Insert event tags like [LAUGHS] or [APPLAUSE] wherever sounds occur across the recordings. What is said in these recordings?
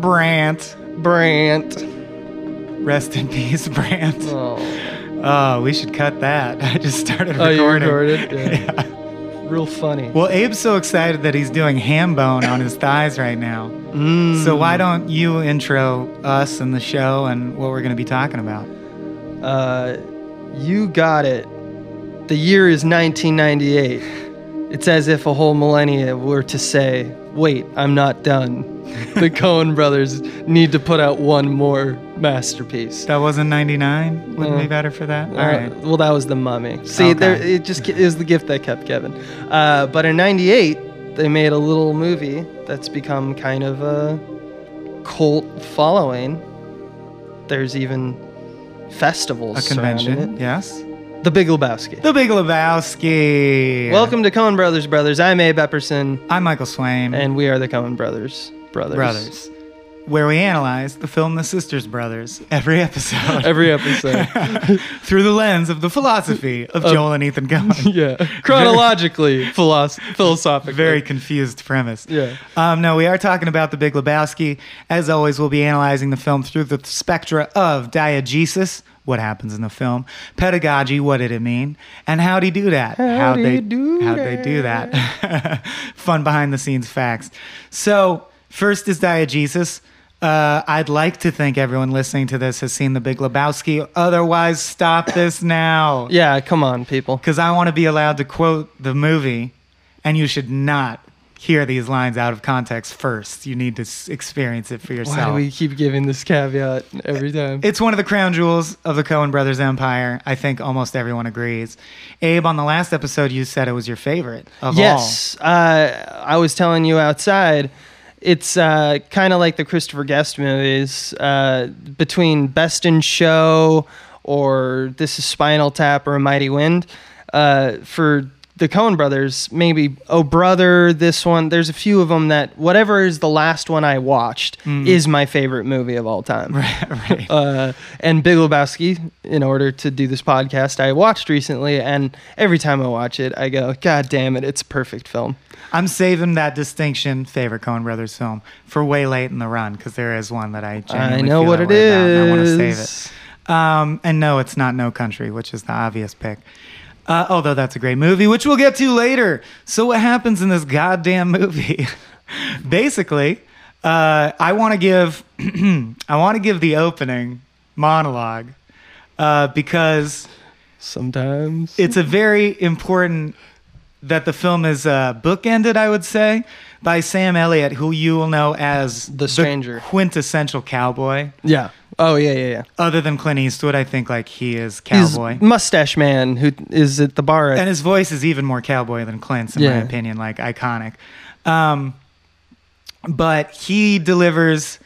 Brant. Brant. Rest in peace, Brant. Oh, Oh, we should cut that. [LAUGHS] I just started recording. oh you recorded? [LAUGHS] Yeah. Real funny. Well, Abe's so excited that he's doing ham bone on his thighs right now. Mm. So why don't you intro us and the show and what we're going to be talking about? Uh, you got it. The year is 1998. It's as if a whole millennia were to say, wait, I'm not done. The Coen brothers need to put out one more masterpiece. That wasn't 99? Wouldn't Uh, be better for that? All Uh, right. Well, that was the mummy. See, Okay. there it just is the gift that kept Kevin. Uh, but in '98, they made a little movie that's become kind of a cult following. There's even festivals. A convention, It. yes. The Big Lebowski. The Big Lebowski. Welcome to Coen Brothers Brothers. I'm Abe Epperson, I'm Michael Swain. and we are the Coen Brothers Brothers. Brothers, where we analyze the film The Sisters Brothers every episode Every episode. [LAUGHS] through the lens of the philosophy of Joel and Ethan Coen. [LAUGHS] yeah. Chronologically, philosoph- philosophically. Very confused premise. Yeah. Um, no, we are talking about the Big Lebowski. As always, we'll be analyzing the film through the spectra of diegesis, what happens in the film, pedagogy, what did it mean, and how'd he do that? How'd he they do how'd they do that? [LAUGHS] Fun behind the scenes facts. So first is diegesis. Uh, I'd like to think everyone listening to this has seen the Big Lebowski. Otherwise, stop this now Yeah, come on, people. because I want to be allowed to quote the movie, and you should not hear these lines out of context first. You need to s- experience it for yourself. Why do we keep giving this caveat every time? It's one of the crown jewels of the Coen Brothers empire. I think almost everyone agrees. Abe, on the last episode, you said it was your favorite of all. yes, uh, I was telling you outside. It's uh, kind of like the Christopher Guest movies, uh, between Best in Show or This is Spinal Tap or A Mighty Wind. Uh, for the Coen brothers, maybe Oh Brother, this one. There's a few of them that whatever is the last one I watched is my favorite movie of all time. [LAUGHS] all. right. uh, and Big Lebowski, in order to do this podcast, I watched recently, and every time I watch it, I go, God damn it, it's a perfect film. I'm saving that distinction, favorite Coen Brothers film, for way late in the run because there is one that I genuinely I know what it and I want to save it. Um, and no, it's not No Country, which is the obvious pick. Uh, although that's a great movie, which we'll get to later. So what happens in this goddamn movie? [LAUGHS] Basically, uh, I want to give [CLEARS THROAT] I want to give the opening monologue uh, because Sometimes. it's a very important that the film is uh, bookended, I would say, by Sam Elliott, who you will know as The Stranger. quintessential cowboy. yeah. Oh, yeah, yeah, yeah. Other than Clint Eastwood, I think like he is He's cowboy. mustache man who is at the bar. At, and his voice is even more cowboy than Clint's, in my opinion, like iconic. Um, but he delivers.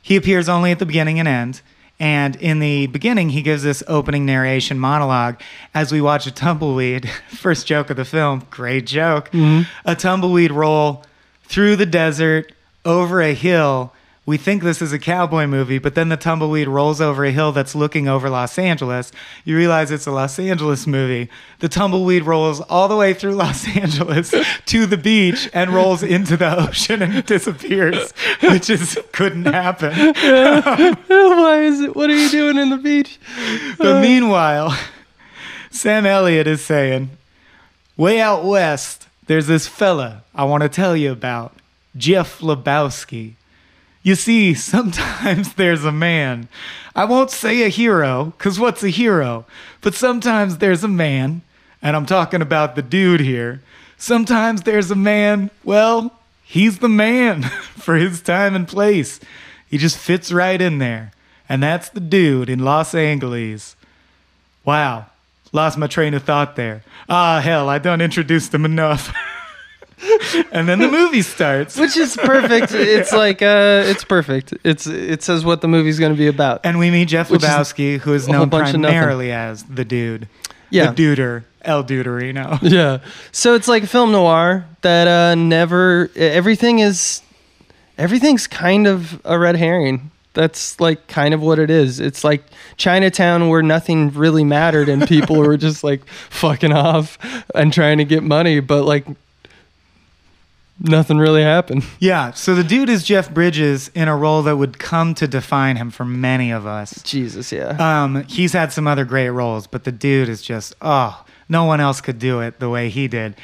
He appears only at the beginning and end. And in the beginning, he gives this opening narration monologue as we watch a tumbleweed. [LAUGHS] First joke of the film, great joke. Mm-hmm. A tumbleweed roll through the desert over a hill. We think this is a cowboy movie, but then the tumbleweed rolls over a hill that's looking over Los Angeles. You realize it's a Los Angeles movie. The tumbleweed rolls all the way through Los [LAUGHS] Angeles to the beach and rolls into the ocean and disappears, which is couldn't happen. [LAUGHS] Why is it? What are you doing in the beach? But uh. meanwhile, Sam Elliott is saying, way out west, there's this fella I want to tell you about, Jeff Lebowski. You see, sometimes [LAUGHS] there's a man. I won't say a hero, because what's a hero? But sometimes there's a man, and I'm talking about the dude here. Sometimes there's a man, well, he's the man [LAUGHS] for his time and place. He just fits right in there. And that's the dude in Los Angeles. Wow. Lost my train of thought there. Ah, hell, I done introduced him enough. [LAUGHS] [LAUGHS] and then the movie starts. Which is perfect. it's [LAUGHS] like uh, it's perfect. It's it says what the movie's going to be about. And we meet Jeff Which is who is known bunch of nothing. primarily as the dude. Yeah. The duder. El Duderino. [LAUGHS] Yeah. So it's like a film noir that uh, never. Everything is. Everything's kind of a red herring. That's like kind of what it is. It's like Chinatown where nothing really mattered and people were just like fucking off and trying to get money, but like nothing really happened. [LAUGHS] Yeah, so the dude is Jeff Bridges in a role that would come to define him for many of us. Jesus, yeah. Um, he's had some other great roles, but the dude is just oh, no one else could do it the way he did.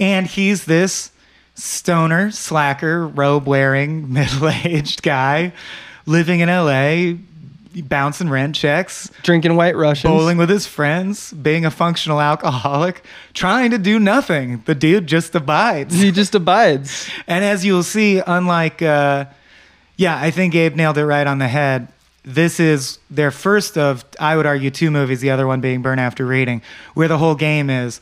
And he's this stoner, slacker, robe wearing, [LAUGHS] middle aged guy living in LA, bouncing rent checks, Drinking White Russians. bowling with his friends, being a functional alcoholic, trying to do nothing. The dude just abides. He just abides. [LAUGHS] And as you'll see, unlike, uh, yeah, I think Gabe nailed it right on the head. This is their first of, I would argue, two movies, the other one being Burn After Reading, where the whole game is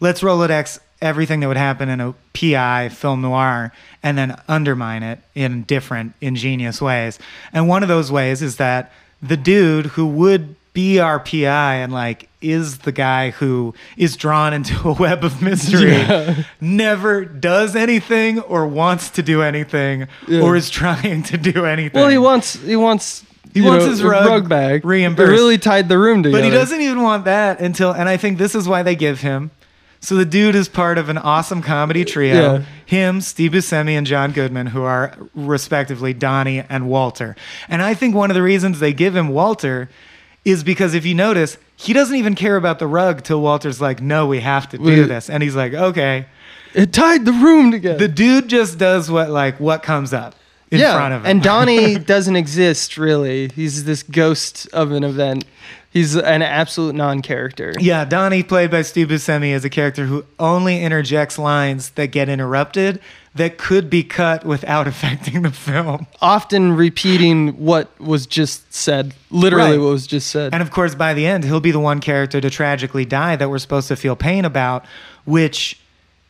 let's Rolodex everything that would happen in a PI film noir and then undermine it in different, ingenious ways. And one of those ways is that the dude who would be our PI and like is the guy who is drawn into a [LAUGHS] web of mystery Yeah. never does anything or wants to do anything Yeah. or is trying to do anything. Well, he wants he wants He wants know, his a rug bag reimbursed. They really tied the room together. But he doesn't even want that until, and I think this is why they give him. So the dude is part of an awesome comedy trio. Yeah. Him, Steve Buscemi, and John Goodman, who are respectively Donnie and Walter. And I think one of the reasons they give him Walter is because if you notice, he doesn't even care about the rug till Walter's like, "No, we have to do Wait. this," and he's like, "Okay." It tied the room together. The dude just does what like what comes up in yeah, front of him. and Donnie [LAUGHS] doesn't exist really. He's this ghost of an event. He's an absolute non-character. Yeah, Donnie, played by Steve Buscemi, is a character who only interjects lines that get interrupted that could be cut without [LAUGHS] affecting the film. Often repeating what was just said, literally Right. what was just said. And of course, by the end, he'll be the one character to tragically die that we're supposed to feel pain about, which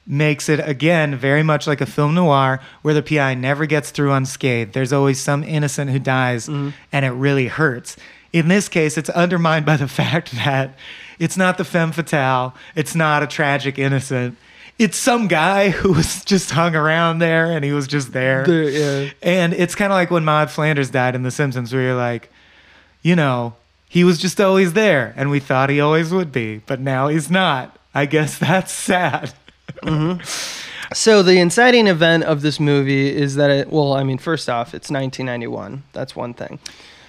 makes it, again, very much like a film noir where the PI never gets through unscathed. There's always some innocent who dies, mm-hmm. and it really hurts. In this case, it's undermined by the [LAUGHS] fact that it's not the femme fatale, it's not a tragic innocent. It's some guy who was just hung around there and he was just there. There, yeah. And it's kind of like when Maud Flanders died in The Simpsons, where you're like, you know, he was just always there, and we thought he always would be, but now he's not. I guess [LAUGHS] that's sad. Mm-hmm. So the inciting event of this movie is that it. Well, I mean, first off, it's 1991. That's one thing.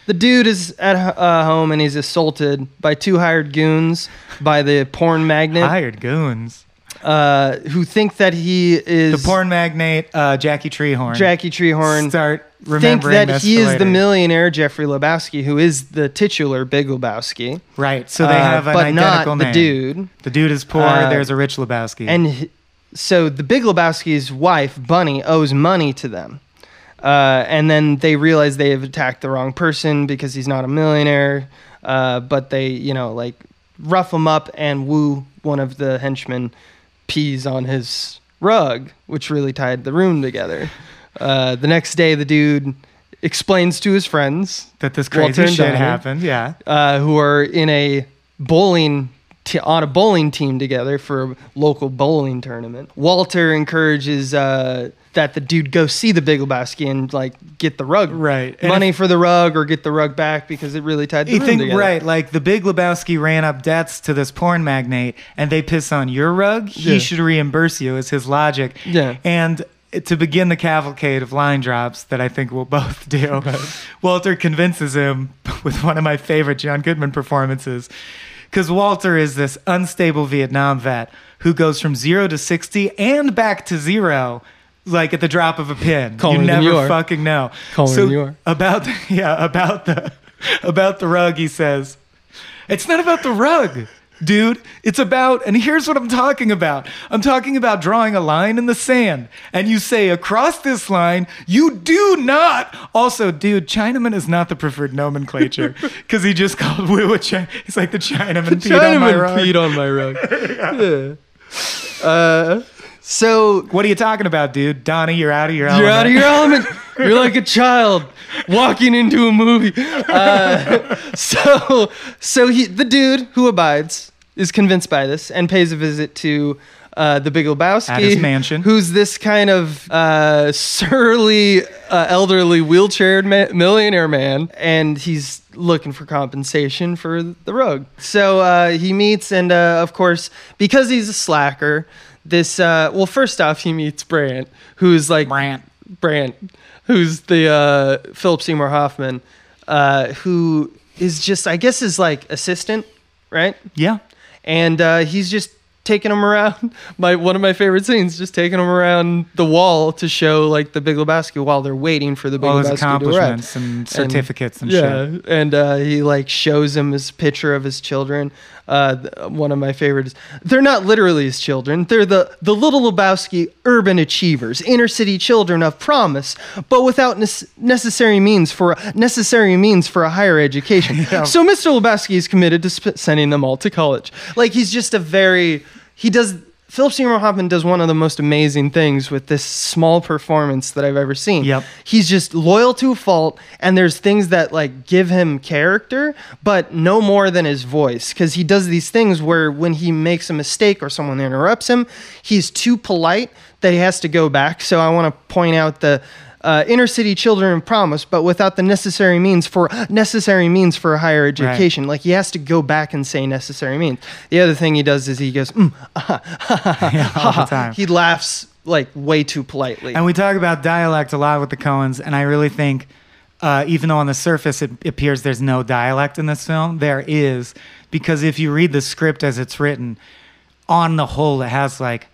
The dude is at uh, home and he's assaulted by two hired goons by the porn magnate, Hired goons. uh, who think that he is The porn magnate, uh, Jackie Treehorn. Jackie Treehorn. Start Think remembering that this he is the later. millionaire Jeffrey Lebowski, who is the titular Big Lebowski, Right. So they uh, have an but not identical the name. dude. The dude is poor. Uh, there's a rich Lebowski. And h- so the Big Lebowski's wife, Bunny, owes money to them. Uh, and then they realize they have attacked the wrong person because he's not a millionaire. Uh, but they, you know, like rough him up and woo one of the henchmen pees on his rug, which really tied the room together. Uh, the next day, the dude explains to his friends that this crazy and shit Donnie. happened. Yeah. uh, who are in a bowling t- on a bowling team together for a local bowling tournament. Walter encourages uh, that the dude go see the Big Lebowski and like get the rug Right. Money for the rug or get the rug back because it really tied the You think together. right? Like the Big Lebowski ran up debts to this porn magnate, and they piss on your rug. He should reimburse you. Is his logic? Yeah. And to begin the cavalcade of line drops that I think we'll both do, [LAUGHS] Walter convinces him [LAUGHS] with one of my favorite John Goodman performances, because Walter is this unstable Vietnam vet who goes from zero to sixty and back to zero. Like at the drop of a pin, Calmer you never fucking know. Calmer so you are. about the, [LAUGHS] yeah about the [LAUGHS] about the rug he says it's not about the rug dude it's about and here's what i'm talking about i'm talking about drawing a line in the sand and you say across this line you do not also dude chinaman is not the preferred nomenclature [LAUGHS] because he just called Wu a he's like the chinaman peed on my Chinaman rug peed on my rug. yeah. Uh, so what are you talking about dude donnie you're out of your element. You're out of your element. You're like a child walking into a movie. Uh, [LAUGHS] so, so he, the dude who abides, is convinced by this and pays a visit to uh, the Big Lebowski At his mansion. who's this kind of uh, surly, uh, elderly, wheelchaired ma- millionaire man, and he's looking for compensation for the rug. So uh, he meets, and uh, of course, because he's a slacker. This uh well first off he meets Brant who's like Brant. Brant who's the uh Philip Seymour Hoffman uh who is just I guess is like assistant right Yeah. and uh he's just taking him around [LAUGHS] my one of my favorite scenes just taking him around the wall to show like the Big Lebowski while they're waiting for the Big All his Lebowski to arrive accomplishments and certificates and, yeah, shit. and uh, he like shows him his picture of his children. Uh, one of my favorites. They're not literally his children. They're the the little Lebowski urban achievers, inner city children of promise, but without nes- necessary means for necessary means for a higher education. [LAUGHS] Yeah. So Mr. Lebowski is committed to sp- sending them all to college. Like he's just a very he does. Philip Seymour Hoffman does one of the most amazing things with this small performance that I've ever seen Yep. he's just loyal to a fault and there's things that like give him character but no more than his voice because he does these things where when he makes a mistake or someone interrupts him he's too polite that he has to go back so i want to point out the uh, inner city children of promise but without the necessary means for necessary means for a higher education. Like he has to go back and say necessary means. The other thing he does is he goes mm, [LAUGHS] [LAUGHS] Yeah, all the time. he laughs like way too politely. And we talk about dialect a lot with the Coens, and I really think, uh, even though on the surface it appears there's no dialect in this film, there is. Because if you read the script as it's written, on the whole, it has like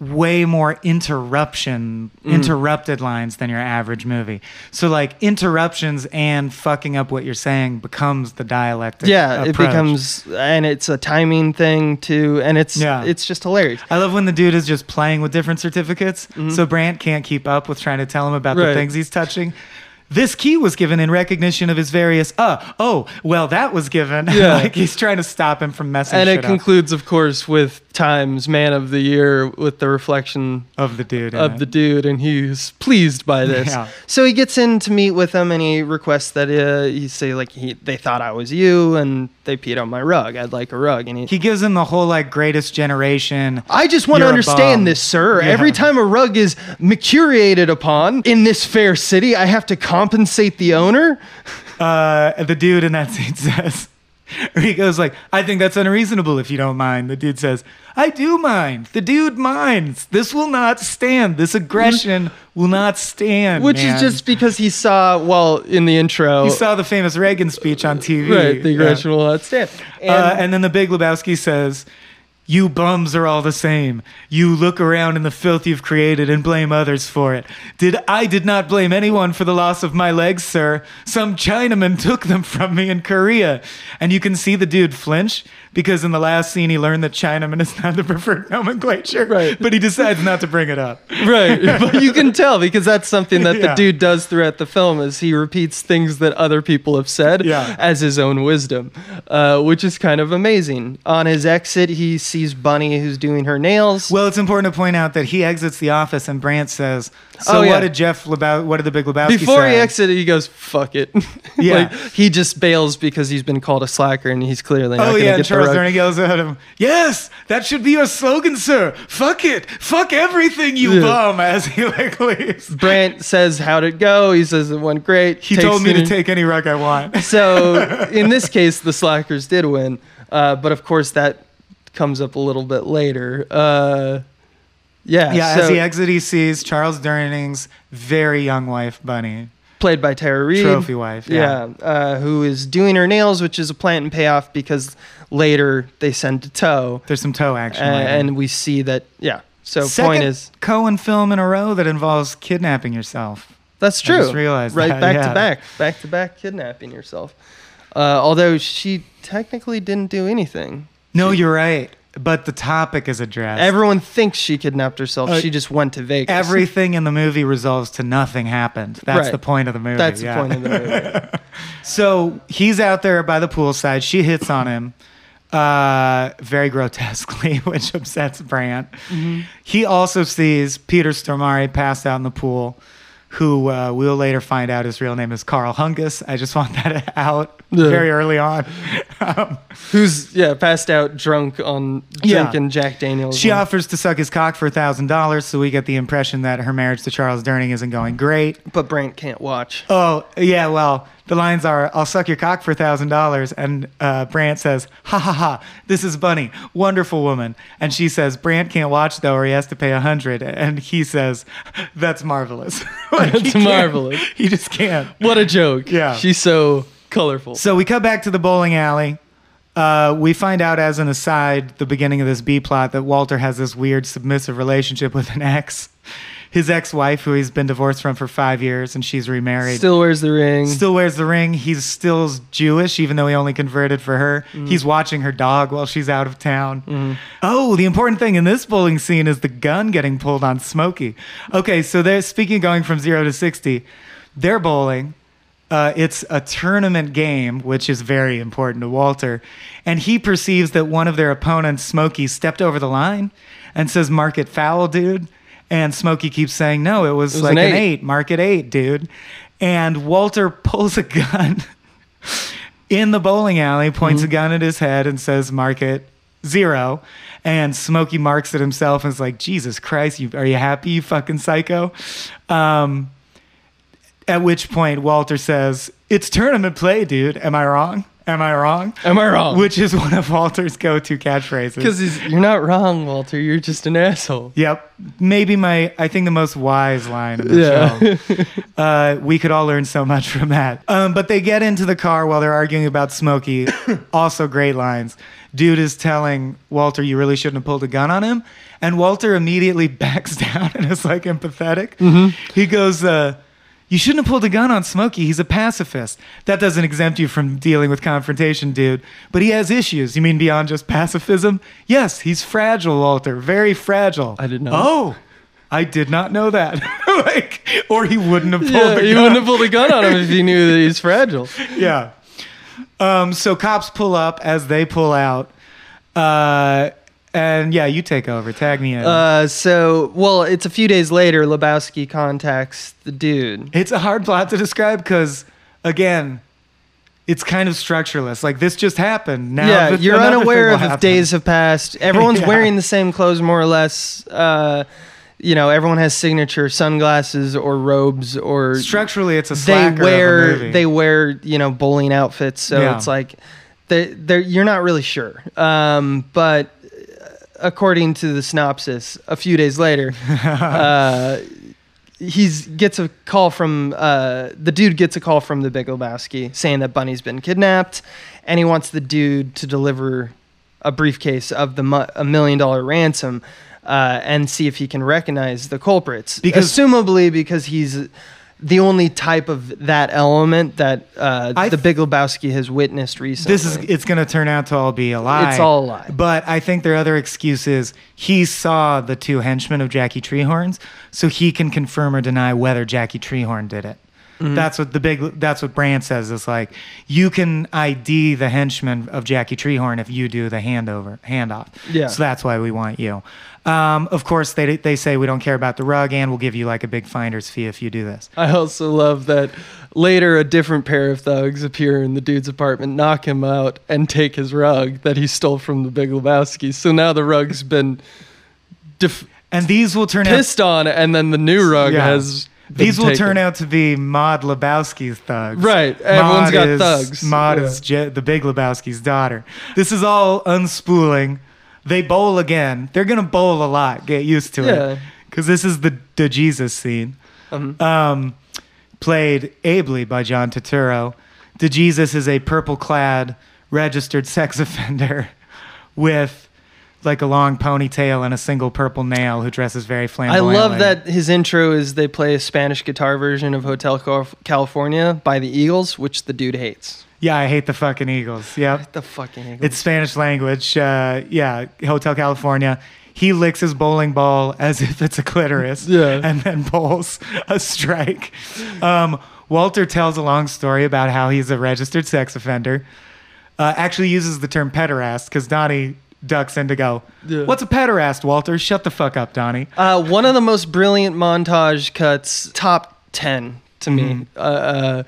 way more interruption, interrupted lines than your average movie. So like interruptions and fucking up what you're saying becomes the dialect. yeah it becomes and it's a timing thing too and it's Yeah. it's just hilarious I love when the dude is just playing with different certificates. So Brant can't keep up with trying to tell him about the Mm-hmm. Things he's touching. This key was given in recognition of his various, uh, oh, well, that was given. [LAUGHS] Yeah. like he's trying to stop him from messing and it up concludes of course with times man of the year with the reflection of the dude. of it. the dude and he's pleased by this Yeah. so he gets in to meet with him and he requests that uh, he say like he they thought i was you and they peed on my rug i'd like a rug and he, He gives him the whole like greatest generation. I just want to understand this, sir. Yeah. Every time a rug is micturated upon in this fair city, I have to compensate the owner. [LAUGHS] Uh, the dude in that scene says, [LAUGHS] he goes like, I think that's unreasonable if you don't mind. The dude says, I do mind. The dude minds. This will not stand. This aggression will not stand. Which man." is just because he saw, well, in the intro, He saw the famous Reagan speech on TV. right, the Yeah. aggression will not stand. And, Uh, and then the big Lebowski says, You bums are all the same. You look around in the filth you've created and blame others for it. Did I did not blame anyone for the loss of my legs, sir. Some Chinaman [LAUGHS] took them from me in Korea. And you can see the dude flinch because in the last scene he learned that Chinaman is not the preferred nomenclature. Right. But he decides not to bring it up. right, [LAUGHS] but you can tell because that's something that Yeah. the dude does throughout the film is he repeats things that other people have said Yeah. as his own wisdom, uh, which is kind of amazing. On his exit, he sees Bunny who's doing her nails. Well, it's important to point out that he exits the office and Brant says, So Oh, yeah. what did Jeff Lebowski, what did the big Lebowski Before say? he exited, he goes, "Fuck it." [LAUGHS] Yeah. like he just bails because he's been called a slacker, and he's clearly not Oh going to yeah, get the Charles rug. Durning yells at him. Yes, that should be your slogan, sir. Fuck it, fuck everything, you Yeah. bum. [LAUGHS] As he like leaves, Brant says, "How'd it go?" He says it went great. he told me to take any rug I want. [LAUGHS] So in this case, the slackers did win, uh, but of course that comes up a little bit later. Uh, yeah, Yeah, so as he exits, he sees Charles Durning's very young wife, Bunny, played by Tara Reid, trophy wife. Yeah, uh, who is doing her nails, which is a plant and payoff because later they send to toe, there's some toe action. and we see that. Yeah. So Second point is, Coen film in a row that involves kidnapping yourself. That's I true. just realized right that, back yeah. to back, back to back, kidnapping yourself. Uh, although she technically didn't do anything. No, you're right, but the topic is addressed. Everyone thinks she kidnapped herself. Uh, she just went to Vegas. Everything in the movie resolves to nothing happened. That's Right. the point of the movie. That's yeah. the point of the movie. [LAUGHS] So he's out there by the poolside. She hits on him uh, very grotesquely, [LAUGHS] which upsets Brant. Mm-hmm. He also sees Peter Stormare passed out in the pool, who uh, we'll later find out his real name is Carl Hungus. I just want that [LAUGHS] out Yeah. very early on. Um, [LAUGHS] Who's yeah passed out drunk on Yeah. drinking Jack Daniels. she and- offers to suck his cock for thousand dollars, so we get the impression that her marriage to Charles Durning isn't going great. but Brant can't watch. Oh, yeah, well, The lines are, I'll suck your cock for $1,000. And uh, Brant says, ha ha ha, this is Bunny, wonderful woman. And she says, Brant can't watch though, or he has to pay a 100 And he says, that's marvelous. [LAUGHS] Like, That's marvelous. He just can't. What a joke. Yeah. She's so colorful. So we cut back to the bowling alley. Uh, we find out, as an aside, the beginning of this B plot, that Walter has this weird submissive relationship with an ex, his ex-wife, who he's been divorced from for five years, and she's remarried. Still wears the ring. Still wears the ring. He's still Jewish, even though he only converted for her. He's watching her dog while she's out of town. Oh, the important thing in this bowling scene is the gun getting pulled on Smokey. Okay, so they're speaking of going from zero to 60. They're bowling. Uh, it's a tournament game, which is very important to Walter. And he perceives that one of their opponents, Smokey, stepped over the line and says, Mark it foul, dude. And Smokey keeps saying, No, it was, was like an an eight." eight. Mark it eight, dude. And Walter pulls a gun [LAUGHS] in the bowling alley, points a gun at his head, and says, Mark it zero. And Smokey marks it himself and is like, Jesus Christ, you, are you happy, you fucking psycho? Um, at which point Walter says, It's tournament play, dude. Am I wrong? Am I wrong? Am I wrong? Which is one of Walter's go to catchphrases. Because you're not wrong, Walter. You're just an asshole. Yep. Maybe my, I think the most wise line of the Yeah. show. Uh, we could all learn so much from that. Um, but they get into the car while they're arguing about Smokey. [COUGHS] also, great lines. Dude is telling Walter, you really shouldn't have pulled a gun on him. And Walter immediately [LAUGHS] backs down and is like empathetic. He goes, uh, you shouldn't have pulled a gun on Smokey. He's a pacifist. That doesn't exempt you from dealing with confrontation, dude. But he has issues. You mean beyond just pacifism? Yes, he's fragile, Walter. Very fragile. I didn't know. Oh, I did not know that. [LAUGHS] like, or he wouldn't have pulled Yeah, the you gun. wouldn't have pulled a gun on him if he knew that he's fragile. [LAUGHS] yeah. Um, so cops pull up as they pull out. Uh, and yeah, you take over. Tag me in. Uh, so, well, it's a few days later. Lebowski contacts the dude. it's a hard plot to describe because, again, it's kind of structureless. Like this just happened. Now yeah, you're unaware of if days have passed. Everyone's [LAUGHS] Yeah. wearing the same clothes more or less. Uh, you know, everyone has signature sunglasses or robes or Structurally, it's a they slacker of a wear movie. they wear you know bowling outfits. So Yeah. it's like they they you're not really sure. Um, but according to the synopsis, a few days later, [LAUGHS] uh, he's gets a call from uh, the dude gets a call from the Big Lebowski saying that Bunny's been kidnapped, and he wants the dude to deliver a briefcase of the mu- a million dollar ransom. Uh, and see if he can recognize the culprits. Because- assumably because he's the only type of that element that uh, I the Big Lebowski has witnessed recently. this is it's going to turn out to all be a lie. It's all a lie. But I think their other excuse is he saw the two henchmen of Jackie Treehorn's, so he can confirm or deny whether Jackie Treehorn did it. Mm-hmm. That's what the big. That's what Brant says. Is like you can ID the henchman of Jackie Treehorn if you do the handover handoff. Yeah. So that's why we want you. Um, of course, they they say we don't care about the rug, and we'll give you like a big finder's fee if you do this. I also love that later a different pair of thugs appear in the dude's apartment, knock him out, and take his rug that he stole from the Big Lebowski. So now the rug's been def- And these will turn out pissed on, and then the new rug Yeah. has. These will taken. turn out to be Maud Lebowski's thugs. Right, everyone's Maud got is, thugs. Maud Yeah. is Je- the big Lebowski's daughter. This is all unspooling. They bowl again. They're gonna bowl a lot. Get used to Yeah. it. Because this is the the Jesus scene. Mhm. Um, played ably by John Turturro. The Jesus is a purple-clad registered sex [LAUGHS] offender with like a long ponytail and a single purple nail who dresses very flamboyantly. I love that his intro is they play a Spanish guitar version of Hotel California by the Eagles, which the dude hates. Yeah, I hate the fucking Eagles. Yep. The fucking Eagles. It's Spanish language. Uh, yeah, Hotel California. He licks his bowling ball as if it's a clitoris. Yeah. And then bowls a strike. Um, Walter tells a long story about how he's a registered sex offender. Uh, actually uses the term pederast because Donnie ducks in to go, Yeah. What's a pederast, Walter? Shut the fuck up, Donnie. Uh, one of the most brilliant montage cuts, top ten to me. Mm-hmm. Uh, uh,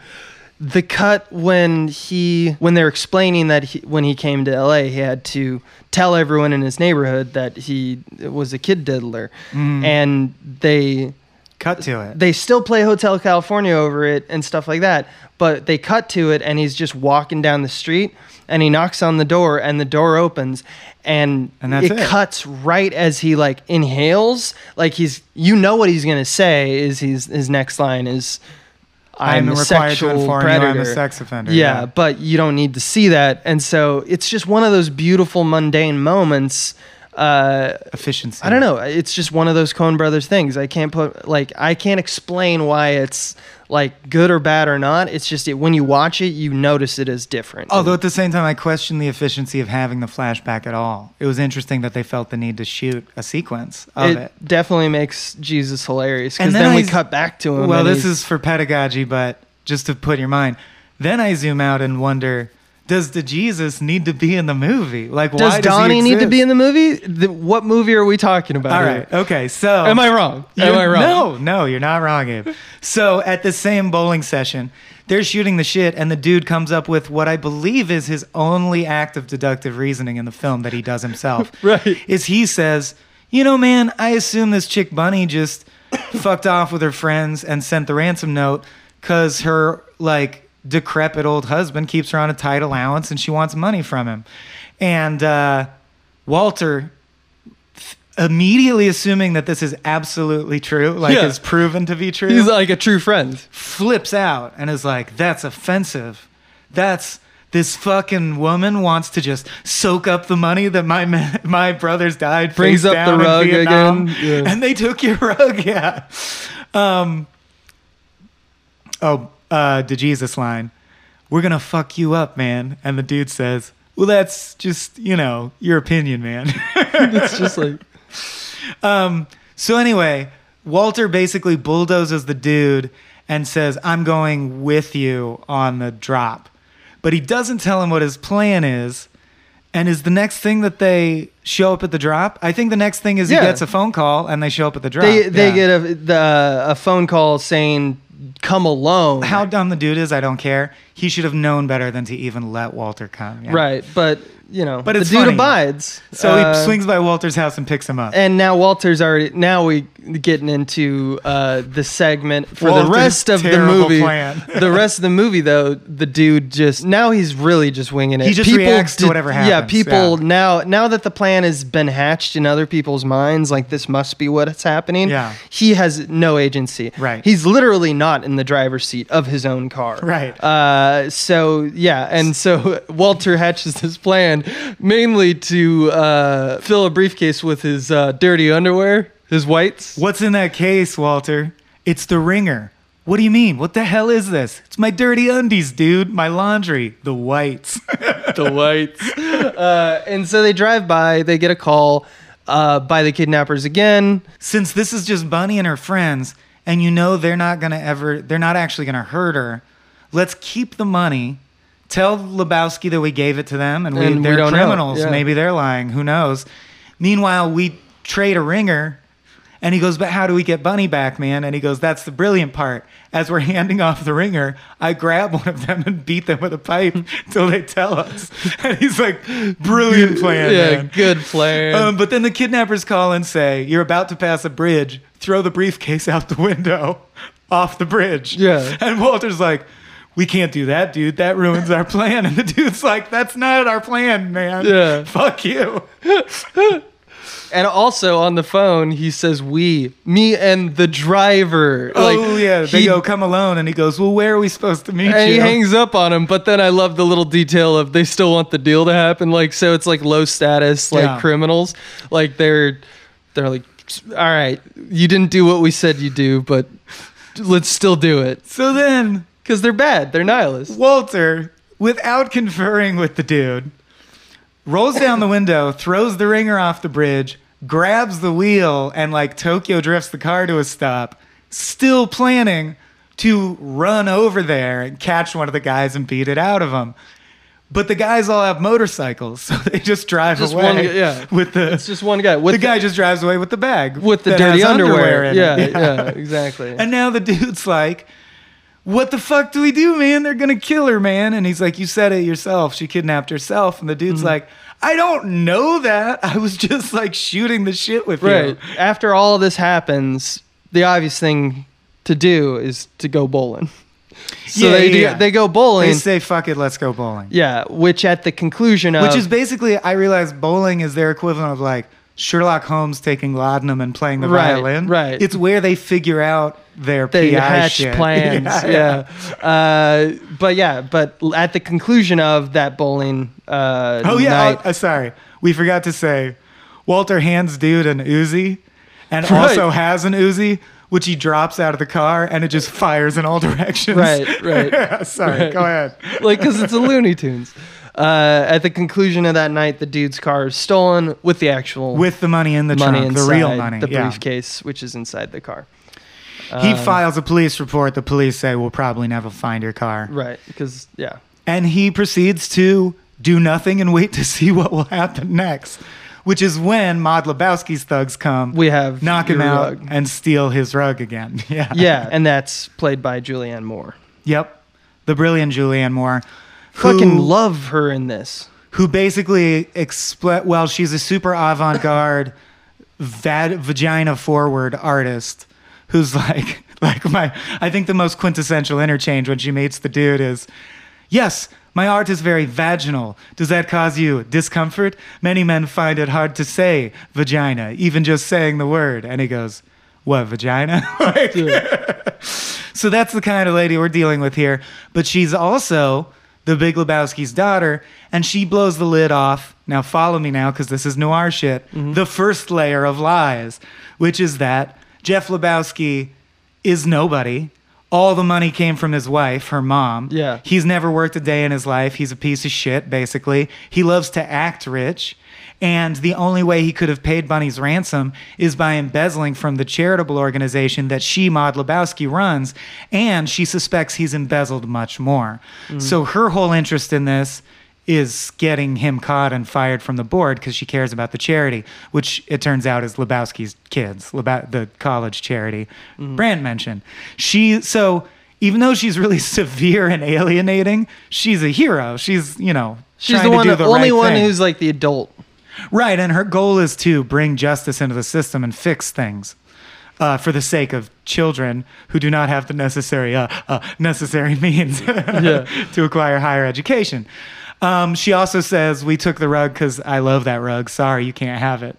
the cut when he when they're explaining that he, when he came to LA, he had to tell everyone in his neighborhood that he was a kid diddler, Mm-hmm. and they cut to it. they still play Hotel California over it and stuff like that. But they cut to it, and he's just walking down the street, and he knocks on the door, and the door opens, and, And it, it. cuts right as he like inhales, like he's you know what he's gonna say is he's his next line is. I'm, I'm a sexual predator. I'm a sex offender, Yeah, yeah. but you don't need to see that, and so it's just one of those beautiful mundane moments. Uh, Efficiency. I don't know. It's just one of those Coen Brothers things. I can't put like I can't explain why it's like good or bad or not. It's just it, when you watch it, you notice it as different. Although at the same time, I question the efficiency of having the flashback at all. It was interesting that they felt the need to shoot a sequence of it, it. definitely makes Jesus hilarious because then, then we cut back to him. Well, this is for pedagogy, but just to put your mind. Then I zoom out and wonder: Does the Jesus need to be in the movie? Like, does why does Donnie need to be in the movie? The, what movie are we talking about? All here? right. Okay. So Am I wrong? Am I wrong? No, no, you're not wrong, Abe. So at the same bowling session, they're shooting the shit, and the dude comes up with what I believe is his only act of deductive reasoning in the film that he does himself. [LAUGHS] Right. Is he says, you know, man, I assume this chick Bunny just [COUGHS] fucked off with her friends and sent the ransom note because her like decrepit old husband keeps her on a tight allowance and she wants money from him. And uh, Walter immediately assuming that this is absolutely true, like Yeah. is proven to be true, He's like a true friend. flips out and is like, "That's offensive. That's this fucking woman wants to just soak up the money that my ma- my brothers died. Brings up the rug Vietnam, again, yeah. and they took your [LAUGHS] rug. Yeah. Um. Oh, uh, the Jesus line. We're gonna fuck you up, man. And the dude says, "Well, that's just you know your opinion, man." [LAUGHS] It's just like [LAUGHS] Um, so anyway, Walter basically bulldozes the dude and says, "I'm going with you on the drop," but he doesn't tell him what his plan is. And is the next thing that they show up at the drop? I think the next thing is Yeah. he gets a phone call and they show up at the drop. they they Yeah. get a the, a phone call saying come alone. how dumb the dude is. I don't care. He should have known better than to even let Walter come. yeah. Right, but you know, But the dude funny. abides. So Uh, he swings by Walter's house and picks him up. and now Walter's already. Now we getting into uh, the segment for the rest of the movie. [LAUGHS] the rest of the movie, though, the dude just now he's really just winging it. He just reacts to whatever happens. Yeah, people yeah. now now that the plan has been hatched in other people's minds, like this must be what's happening. Yeah. he has no agency. Right. he's literally not in the driver's seat of his own car. Right. Uh, so yeah, and so [LAUGHS] Walter hatches this plan mainly to uh, fill a briefcase with his uh, dirty underwear, his whites. What's in that case, Walter? It's the ringer. What do you mean? What the hell is this? It's my dirty undies, dude. My laundry. The whites. [LAUGHS] the whites. [LAUGHS] Uh, and so they drive by. They get a call uh, by the kidnappers again. Since this is just Bunny and her friends, and you know they're not gonna ever, they're not actually gonna hurt her, let's keep the money. Tell Lebowski that we gave it to them, and, we, And they're don't criminals. Yeah. Maybe they're lying. Who knows? Meanwhile, we trade a ringer, and he goes, "But how do we get Bunny back, man?" And he goes, "That's the brilliant part. As we're handing off the ringer, I grab one of them and beat them with a pipe [LAUGHS] until they tell us." And he's like, "Brilliant plan, yeah, man." good plan. Um, but then the kidnappers call and say, You're about to pass a bridge. Throw the briefcase out the window off the bridge. Yeah. And Walter's like, We can't do that, dude. That ruins our plan. And the dude's like, That's not our plan, man. Yeah. Fuck you. [LAUGHS] and also on the phone, he says, "We, me, and the driver." oh, yeah. They he- go, Come alone. And he goes, Well, where are we supposed to meet And you? he hangs up on him, but then I love the little detail of they still want the deal to happen. Like, so it's like low status, like Yeah. criminals. Like they're, they're like, all right, you didn't do what we said you do, but let's still do it so then because they're bad. They're nihilists. Walter, without conferring with the dude, rolls down the window, throws the ringer off the bridge, grabs the wheel, and like Tokyo drifts the car to a stop, still planning to run over there and catch one of the guys and beat it out of him. But the guys all have motorcycles, [LAUGHS] so they just drive Just away. one yeah. [LAUGHS] with the It's just one guy with the guy just drives away with the bag with the dirty underwear. in yeah, [LAUGHS] it. yeah, exactly. And now the dude's like, What the fuck do we do, man? They're gonna kill her, man. And he's like, You said it yourself. She kidnapped herself. And the dude's Mm-hmm. like, I don't know that. [LAUGHS] I was just like shooting the shit with right you. after all this happens, the obvious thing to do is to go bowling. [LAUGHS] So Yeah, they do, yeah. they go bowling. They say, fuck it, let's go bowling. yeah, which at the conclusion of Which is basically, I realize bowling is their equivalent of like Sherlock Holmes taking laudanum and playing the Right, violin. right. It's where they figure out their they PI shit. [LAUGHS] plans. yeah. Uh, but yeah, but at the conclusion of that bowling uh, Oh yeah, night, uh, sorry, we forgot to say, Walter hands dude an Uzi, and Right. also has an Uzi, which he drops out of the car, and it just fires in all directions. Right, right. [LAUGHS] sorry, Right. go ahead. like because it's a Looney Tunes. Uh, at the conclusion of that night, the dude's car is stolen with the actual With the money in the money trunk, inside the real money. the yeah. briefcase, which is inside the car. He Um, files a police report. The police say we'll probably never find your car, Right, because yeah, and he proceeds to do nothing and wait to [LAUGHS] see what will happen next. Which is when Maud Lebowski's thugs come, we have knock him out, rug. and steal his rug again. [LAUGHS] Yeah. Yeah, and that's played by Julianne Moore. Yep. The brilliant Julianne Moore. Who- Fucking love her in this. who basically expl- well she's a super avant-garde vagina forward artist who's like [LAUGHS] like my i think the most quintessential interchange when she meets the dude is yes my art is very vaginal. Does that cause you discomfort? Many men find it hard to say vagina even just saying the word. And he goes what vagina? [LAUGHS] Like- [LAUGHS] so that's the kind of lady we're dealing with here. But she's also the Big Lebowski's daughter, and she blows the lid off. Now, follow me now, because this is noir shit. Mm-hmm. The first layer of lies, which is that Jeff Lebowski is nobody. All the money came from his wife, her mom. Yeah. He's never worked a day in his life. He's a piece of shit, basically. He loves to act rich. And the only way he could have paid Bunny's ransom is by embezzling from the charitable organization that she, Maud Lebowski, runs. And she suspects he's embezzled much more. Mm. So her whole interest in this is getting him caught and fired from the board because she cares about the charity, which it turns out is Lebowski's kids, the college charity mm. Brant mentioned. She so even though she's really [LAUGHS] severe and alienating, she's a hero. She's you know She's the one, the only right one thing. who's like the adult. Right, and her goal is to bring justice into the system and fix things. Uh, for the sake of children who do not have the necessary uh, uh, necessary [LAUGHS] means to acquire higher education. Um, she also says, "We took the rug because I love that rug. Sorry, you can't have it."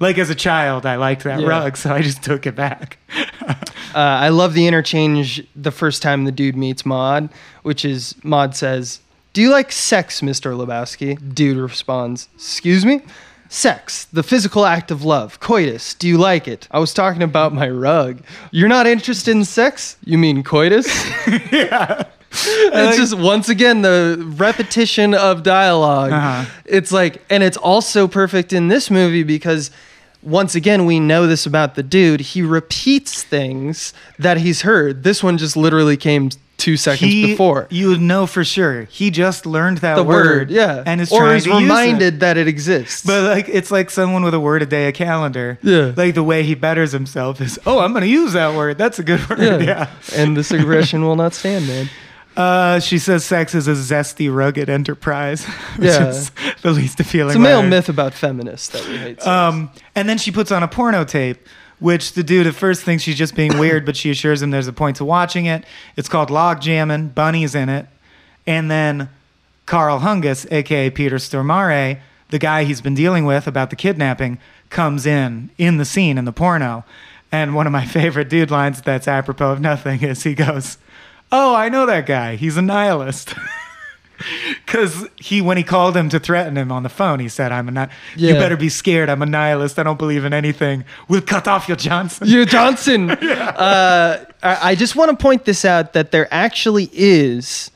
Like as a child, I liked that Yeah. rug, so I just took it back. [LAUGHS] Uh, I love the interchange the first time the dude meets Maud, which is Maud says, Do you like sex, Mr. Lebowski? Dude responds, Excuse me? Sex, the physical act of love, coitus. Do you like it? I was talking about my rug. You're not interested in sex? You mean coitus? [LAUGHS] yeah. it's just once again the repetition of dialog Uh-huh. It's like, and it's also perfect in this movie because once again we know this about the dude. He repeats things that he's heard. This one just literally came two seconds He, before. you would know for sure. He just learned that The word, word, yeah, and is or trying is to use it. reminded that it exists. But like it's like someone with a word a day a calendar. Yeah. Like the way he betters himself is, oh, I'm gonna use that word. That's a good [LAUGHS] word. yeah. Yeah. and this aggression will not stand, man. Uh, she says sex is a zesty, rugged enterprise. [LAUGHS] Which Yeah. is the least appealing. It's a male myth about feminists that we hate. Um, and then she puts on a porno tape, which the dude at first thinks she's just being weird, but she assures him there's a point to watching it. It's called Log Jammin', Bunny's in it. And then Carl Hungus, aka Peter Stormare, the guy he's been dealing with about the kidnapping, comes in in the scene in the porno. And one of my [LAUGHS] favorite dude lines that's apropos of nothing is he goes, Oh, I know that guy. He's a nihilist. [LAUGHS] Because he, when he called him to threaten him on the phone, he said, "I'm a ni- you better be scared. I'm a nihilist. I don't believe in anything. We'll cut off your Johnson." You Johnson. [LAUGHS] uh, I I just want to point this out that there actually is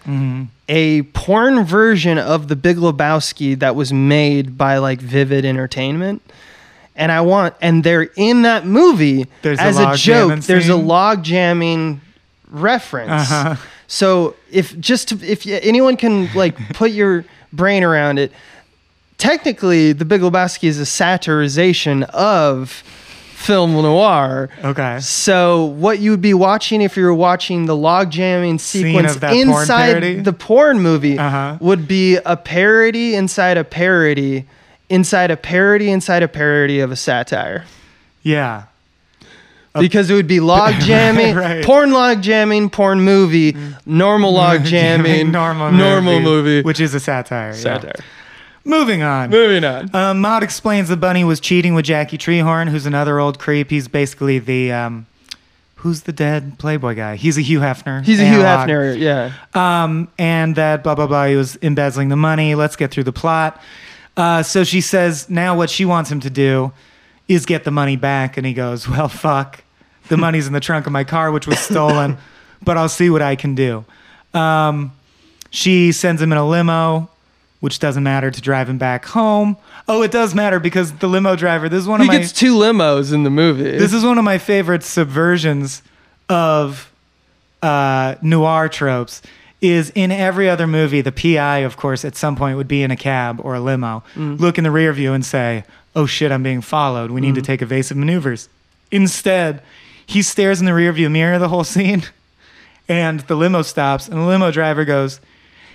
a porn version of The Big Lebowski that was made by like Vivid Entertainment. And I want, and they're in that movie There's a as a, log joke. jamming There's a scene? log jamming reference. Uh-huh. So if just to, if anyone can like [LAUGHS] put your brain around it, technically, The Big Lebowski is a satirization of film noir. Okay. So what you would be watching if you were watching the log jamming sequence of that porn inside the porn movie Uh-huh. would be a parody inside a parody inside a parody inside a parody of a satire. Yeah. Because it would be log [LAUGHS] jamming, Right. porn log jamming, porn movie, normal log [LAUGHS] jamming, normal normal movie, which is a satire. yeah. satire. Moving on. Moving on. Um, Maud explains the bunny was cheating with Jackie Treehorn, who's another old creep. He's basically the um, who's the dead Playboy guy. He's a Hugh Hefner. He's a Hugh. Hefner, yeah. Um, and that blah blah blah. He was embezzling the money. Let's get through the plot. Uh, so she says now what she wants him to do is get the money back, and he goes, "Well, fuck, the money's in the trunk of my car, which was stolen, [LAUGHS] but I'll see what I can do." Um, she sends him in a limo, which doesn't matter to drive him back home. Oh, it does matter because the limo driver. This is one He of my gets two limos in the movie. this is one of my favorite subversions of uh, noir tropes. Is in every other movie, the PI, of course, at some point would be in a cab or a limo, look in the rear view and say, "Oh shit, I'm being followed. We need to take evasive maneuvers." Instead, he stares in the rearview mirror the whole scene, and the limo stops, and the limo driver goes,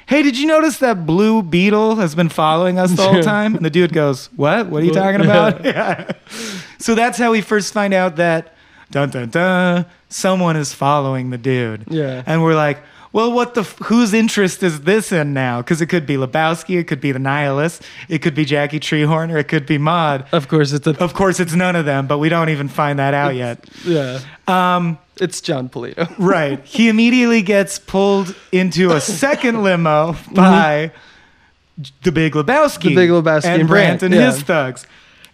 "Hey, did you notice that blue beetle has been following us the whole [LAUGHS] time?" And the dude goes, "What? What are you talking about?" [LAUGHS] yeah. So that's how we first find out that dun dun dun someone is following the dude. Yeah. And we're like, well, what the whose interest is this in now? Because it could be Lebowski, it could be the Nihilist, it could be Jackie Treehorn, or it could be Maud. of course, it's a Of course, it's none of them, but we don't even find that out yet. yeah. Um, It's Jon Polito. [LAUGHS] right. He immediately gets pulled into a second [LAUGHS] limo by the Big Lebowski. The Big Lebowski and and Brant and yeah. his thugs.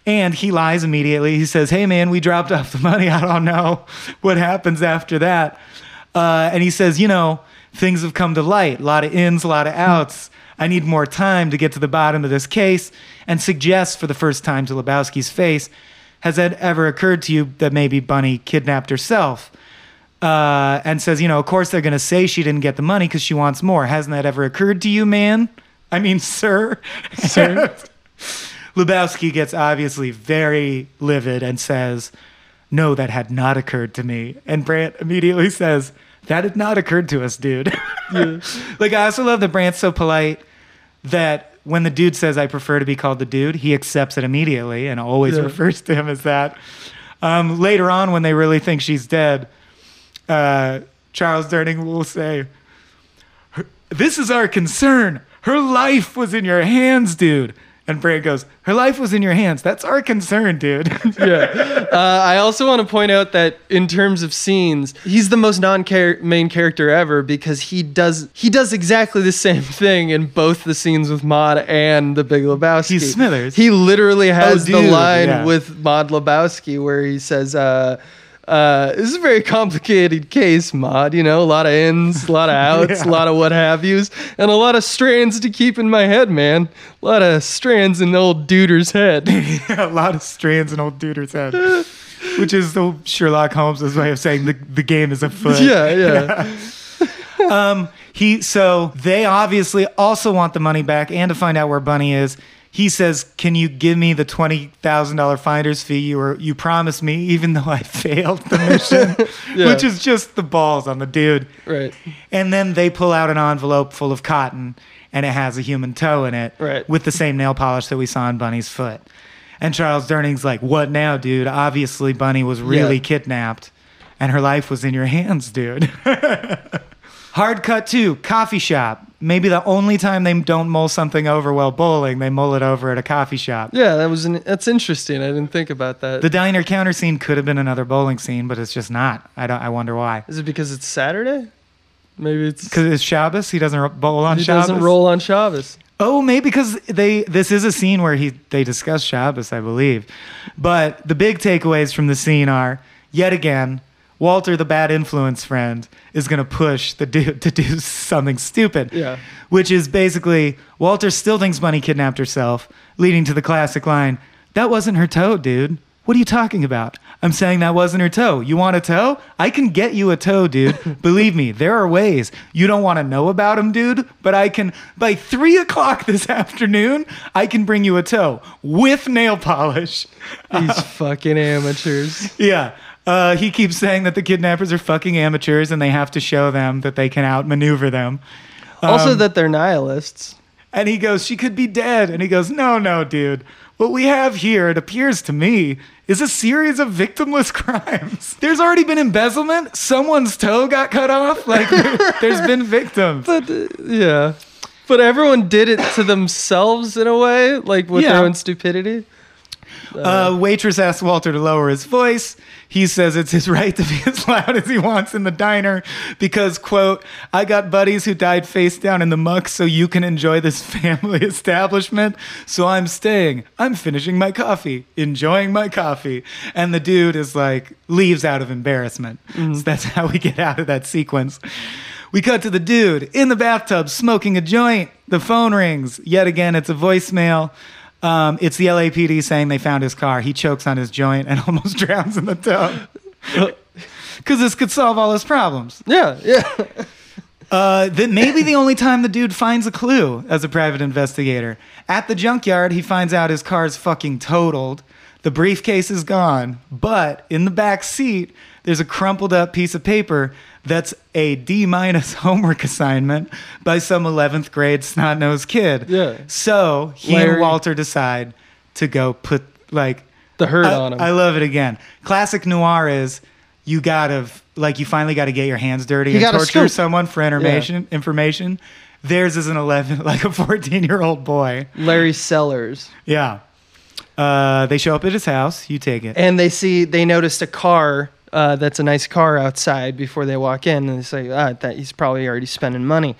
And he lies immediately. He says, Hey, man, we dropped off the money. [LAUGHS] I don't know what happens after that. Uh, and he says, You know, things have come to light. A lot of ins, a lot of outs. I need more time to get to the bottom of this case and suggests for the first time to Lebowski's face, Has that ever occurred to you that maybe Bunny kidnapped herself? uh, and says, you know, of course they're going to say she didn't get the money because she wants more. Hasn't that ever occurred to you, man? I mean, [LAUGHS] sir. Sir. [LAUGHS] Lebowski gets obviously very livid and says, no, that had not occurred to me. And Brant immediately says, that had not occurred to us, dude. [LAUGHS] like, I also love that Brant's so polite that when the dude says, I prefer to be called the dude, he accepts it immediately and always Yeah. refers to him as that. Um, later on, when they really think she's dead, uh, Charles Durning will say, This is our concern. Her life was in your hands, dude. And Brant goes, Her life was in your hands. That's our concern, dude. [LAUGHS] yeah. Uh, I also want to point out that in terms of scenes, he's the most non-main character ever because he does he does exactly the [LAUGHS] same thing in both the scenes with Maud and The Big Lebowski. He's Smithers. He literally has the line yeah. with Maud Lebowski where he says. Uh, uh, this is a very complicated case, Maud. You know, a lot of ins, a lot of [LAUGHS] outs, Yeah. a lot of what have yous, and a lot of strands to keep in my head, man. A lot of strands in old Duder's head. [LAUGHS] a lot of strands in old Duder's head. [LAUGHS] Which is the Sherlock Holmes' way of saying the, the game is afoot. yeah, yeah. Um, he so they obviously also want the money back and to find out where Bunny is. He says, "Can you give me the twenty thousand dollar finder's fee you were you promised me, even though I [LAUGHS] failed the mission?" [LAUGHS] Yeah. Which is just the balls on the dude. Right. And then they pull out an envelope full of cotton, and it has a human toe in it, Right. with the same nail polish that we saw on Bunny's foot. And Charles Durning's like, "What now, dude? Obviously, Bunny was really Yeah. kidnapped, and her life was in your hands, dude." [LAUGHS] Hard cut two, coffee shop. Maybe the only time they don't mull something over while bowling, they mull it over at a coffee shop. Yeah, that was an, that's interesting. I didn't think about that. The diner counter scene could have been another bowling scene, but it's just not. I don't. I wonder why. Is it because it's Saturday? Maybe it's Because it's Shabbos. He doesn't bowl on Shabbos? he Shabbos. doesn't roll on Shabbos. Oh, maybe because they this is a scene where he they discuss Shabbos, I believe. But the big takeaways from the scene are yet again, Walter, the bad influence friend, is going to push the dude to do something stupid. Yeah. Which is basically Walter still thinks Bunny kidnapped herself, leading to the classic line, "That wasn't her toe, dude." What are you talking about? I'm saying that wasn't her toe. You want a toe? I can get you a toe, dude. [LAUGHS] Believe me, there are ways. You don't want to know about them, dude, but I can, by three o'clock this [LAUGHS] afternoon, I can bring you a toe with nail polish. These fucking amateurs. [LAUGHS] Yeah. Uh, he keeps saying that the kidnappers are fucking amateurs and they have to show them that they can outmaneuver them. also, Um, that they're nihilists. And he goes, She could be dead. And he goes, No, no, dude. What we have here, it appears to me, is a series of victimless [LAUGHS] crimes. There's already been embezzlement. Someone's toe got cut off. Like, [LAUGHS] there's been victims. But uh, yeah, but everyone did it to themselves in a way, like with Yeah. their own stupidity. Uh, waitress asks Walter to lower his voice. He says it's his right to be [LAUGHS] as loud as he wants in the diner because, quote, I got buddies who died face down in the muck so you can enjoy this [LAUGHS] family establishment. So I'm staying. I'm finishing my coffee, enjoying my coffee. And the dude is like, leaves out of embarrassment. So that's [LAUGHS] how we get out of that sequence. We cut to the dude in the bathtub smoking a joint. The phone rings. Yet again, it's a voicemail. Um, it's the LAPD saying they found his car. He chokes on his joint and [LAUGHS] almost drowns in the tub. [LAUGHS] Because this could solve all his problems. Yeah, yeah. [LAUGHS] Uh, that may be the only time the dude finds a clue as a private investigator. At the junkyard, he finds out his car's fucking totaled. The briefcase is gone, but in the back seat, there's a crumpled up piece of paper that's a D minus [LAUGHS] homework assignment by some 11th grade snot nosed kid. Yeah. So he Larry- and Walter decide to go put like The hurt I, on him. I love it again. Classic noir is you gotta like you finally got to get your hands dirty You and torture scoop. someone for information. Information. Theirs is an eleven, [LAUGHS] like a fourteen-year-old boy. Larry Sellers. Yeah. Uh, they show up at his house. You take it. and they see they noticed a car uh, that's a nice car outside before they walk in and they say ah, that he's probably already spending money.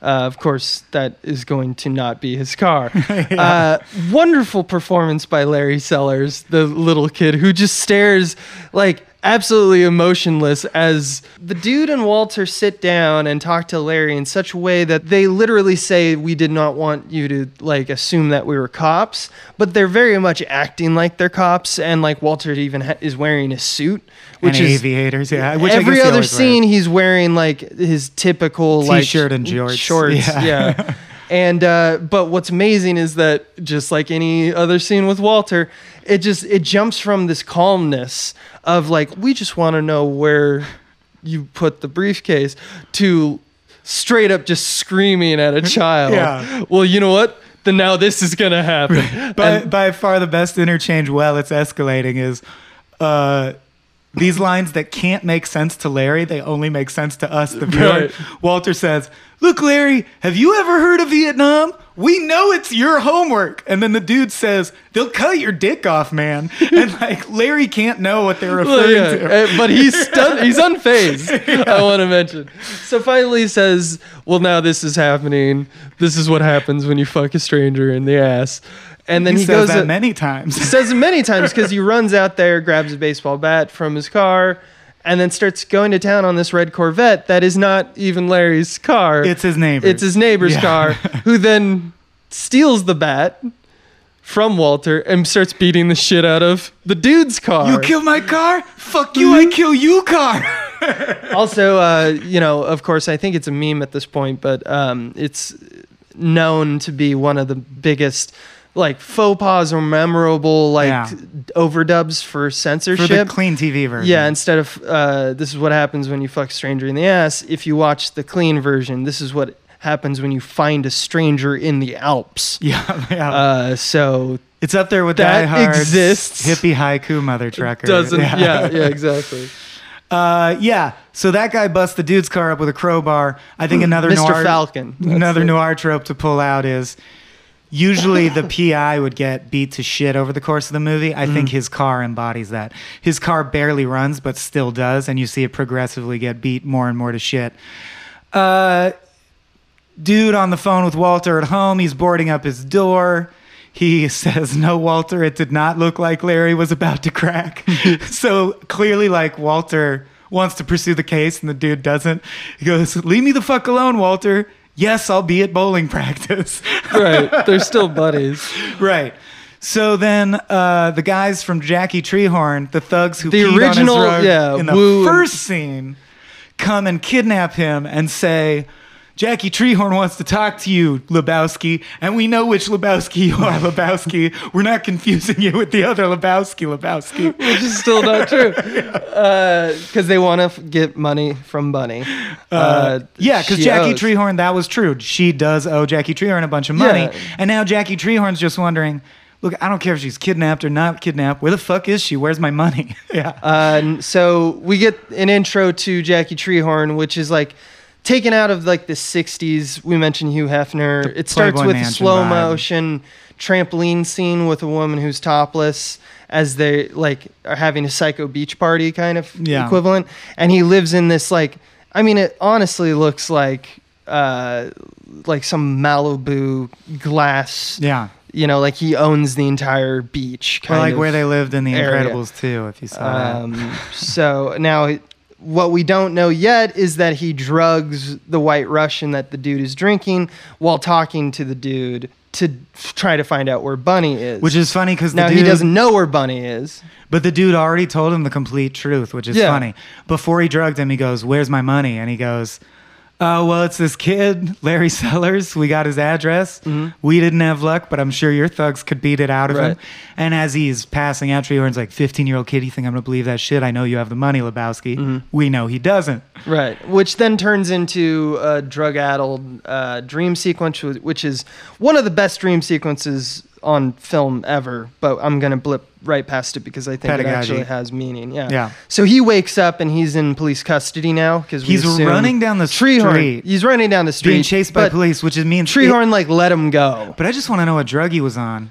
Uh, of course that is going to not be his car. [LAUGHS] Uh, wonderful performance by larry sellers the little kid who just stares like absolutely emotionless as the dude and walter sit down and talk to larry in such a way that they literally say we did not want you to like assume that we were cops but they're very much acting like they're cops and like walter even ha- is wearing a suit which and is aviators. Yeah. Which every other scene he's wearing like his typical T-shirt and jorts. shorts Yeah. yeah, [LAUGHS] and uh but what's amazing is that just like any other scene with walter it just it jumps from this calmness of like we just want to know where you put the briefcase to straight up just screaming at a [LAUGHS] child Yeah. well you know what then now this is gonna happen [LAUGHS] by, And- by far the best interchange while it's escalating is uh, these lines that can't make sense to Larry, they only make sense to us, the viewer. Right. Walter says, Look, Larry, have you ever heard of Vietnam? We know it's your homework. And then the dude says, They'll cut your dick off, man. [LAUGHS] And like Larry can't know what they're Well, referring yeah, to. uh, but he's stun- he's unfazed. [LAUGHS] I want to mention. So finally, he says, "Well, now this is happening. This is what happens when you fuck a stranger in the ass." And then he, he, says goes. that a- many times. He [LAUGHS] says it many times because he [LAUGHS] runs out there, grabs a baseball bat from his car, and then starts going to town on this red Corvette that is not even Larry's car. It's his neighbor. It's his neighbor's Yeah. car, [LAUGHS] who then steals the bat from Walter and starts beating the shit out of the dude's car. You kill my car? Fuck you, I kill you car. also, uh, you know, of course, I think it's a meme at this point, but um, it's known to be one of the biggest like faux pas or memorable like Yeah. overdubs for censorship For the clean TV version. yeah, instead of uh, this is what happens when you fuck stranger in the ass. If you watch the clean version, this is what happens when you find a stranger in the Alps. [LAUGHS] Yeah, yeah. Uh, so It's up there with That Die exists. hippie haiku mother trucker. doesn't yeah yeah, exactly. [LAUGHS] Uh, yeah. So that guy busts the dude's car up with a crowbar. I think another Mr. noir Falcon. That's another the- noir trope to pull out is usually the [LAUGHS] PI would get beat to shit over the course of the movie. I Mm-hmm. think his car embodies that. His car barely runs, but still does, and you see it progressively get beat more and more to shit. Uh, dude on the phone with Walter at home. He's boarding up his door. He [LAUGHS] says, No, Walter, it did not look like Larry was about to crack. [LAUGHS] so clearly, like, Walter wants to pursue the case and the dude doesn't. He goes, Leave me the fuck alone, Walter. Yes, I'll be at bowling [LAUGHS] practice. right, they're still buddies. [LAUGHS] right. So then uh, the guys from Jackie Treehorn, the thugs who The peed original- on his rug yeah, in the and- first scene, come and kidnap him and say, Jackie Treehorn wants to talk to you, Lebowski, and we know which Lebowski you are, Lebowski. We're not confusing you with the other Lebowski, Lebowski. which is still not true [LAUGHS] because they want to f- get money from Bunny. Uh, Yeah, because Jackie owes- Treehorn, that was true. She does owe Jackie Treehorn a bunch of money. Yeah. And now Jackie Treehorn's just wondering, look, I don't care if she's kidnapped or not kidnapped. Where the fuck is she? Where's my money? [LAUGHS] yeah. Uh, so we get an intro to Jackie Treehorn, which is like taken out of like the '60s. We mentioned Hugh Hefner. The it starts Playboy with a slow vibe. motion trampoline scene with a woman who's topless as they like are having a psycho beach party kind of Yeah. equivalent. And he lives in this like, I mean, it honestly looks like uh, like some Malibu glass. yeah. You know, like he owns the entire beach. Or like where they lived in The area. Incredibles, too, if you saw that. um, so now, what we don't know yet is that he drugs the White Russian that the dude is drinking while talking to the dude to try to find out where Bunny is. Which is funny because now the dude, he doesn't know where Bunny is. But the dude already told him the complete truth, which is Yeah. funny. Before he drugged him, he goes, "Where's my money?" And he goes, "Oh, well, it's this kid, Larry [LAUGHS] Sellers. We got his address. We didn't have luck, but I'm sure your thugs could beat it out of him." Mm-hmm. And as he's passing out, Treehorn's like, "15 year old kid, you think I'm gonna believe that shit? I know you have the money, Lebowski. Mm-hmm. We know he doesn't." Right, which then turns into a drug-addled uh, dream sequence, which is one of the best dream sequences on film ever. But I'm gonna blip right past it because I think Pedagogy. it actually has meaning. Yeah. Yeah. So he wakes up and he's in police custody now because He's running down the Treehorn. street. He's running down the street, Being chased by police, which is means Treehorn like let him go. But I just want to know what drug he was on.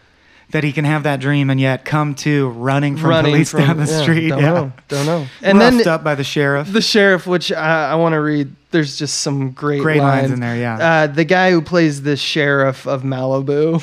That he can have that dream and yet come to running from running police from- down the yeah, street. Don't yeah. know. Don't know. And Roughed then up by the sheriff. the sheriff, which I, I want to read. There's just some great, Great lines in there, yeah. Uh, the guy who plays the sheriff of Malibu,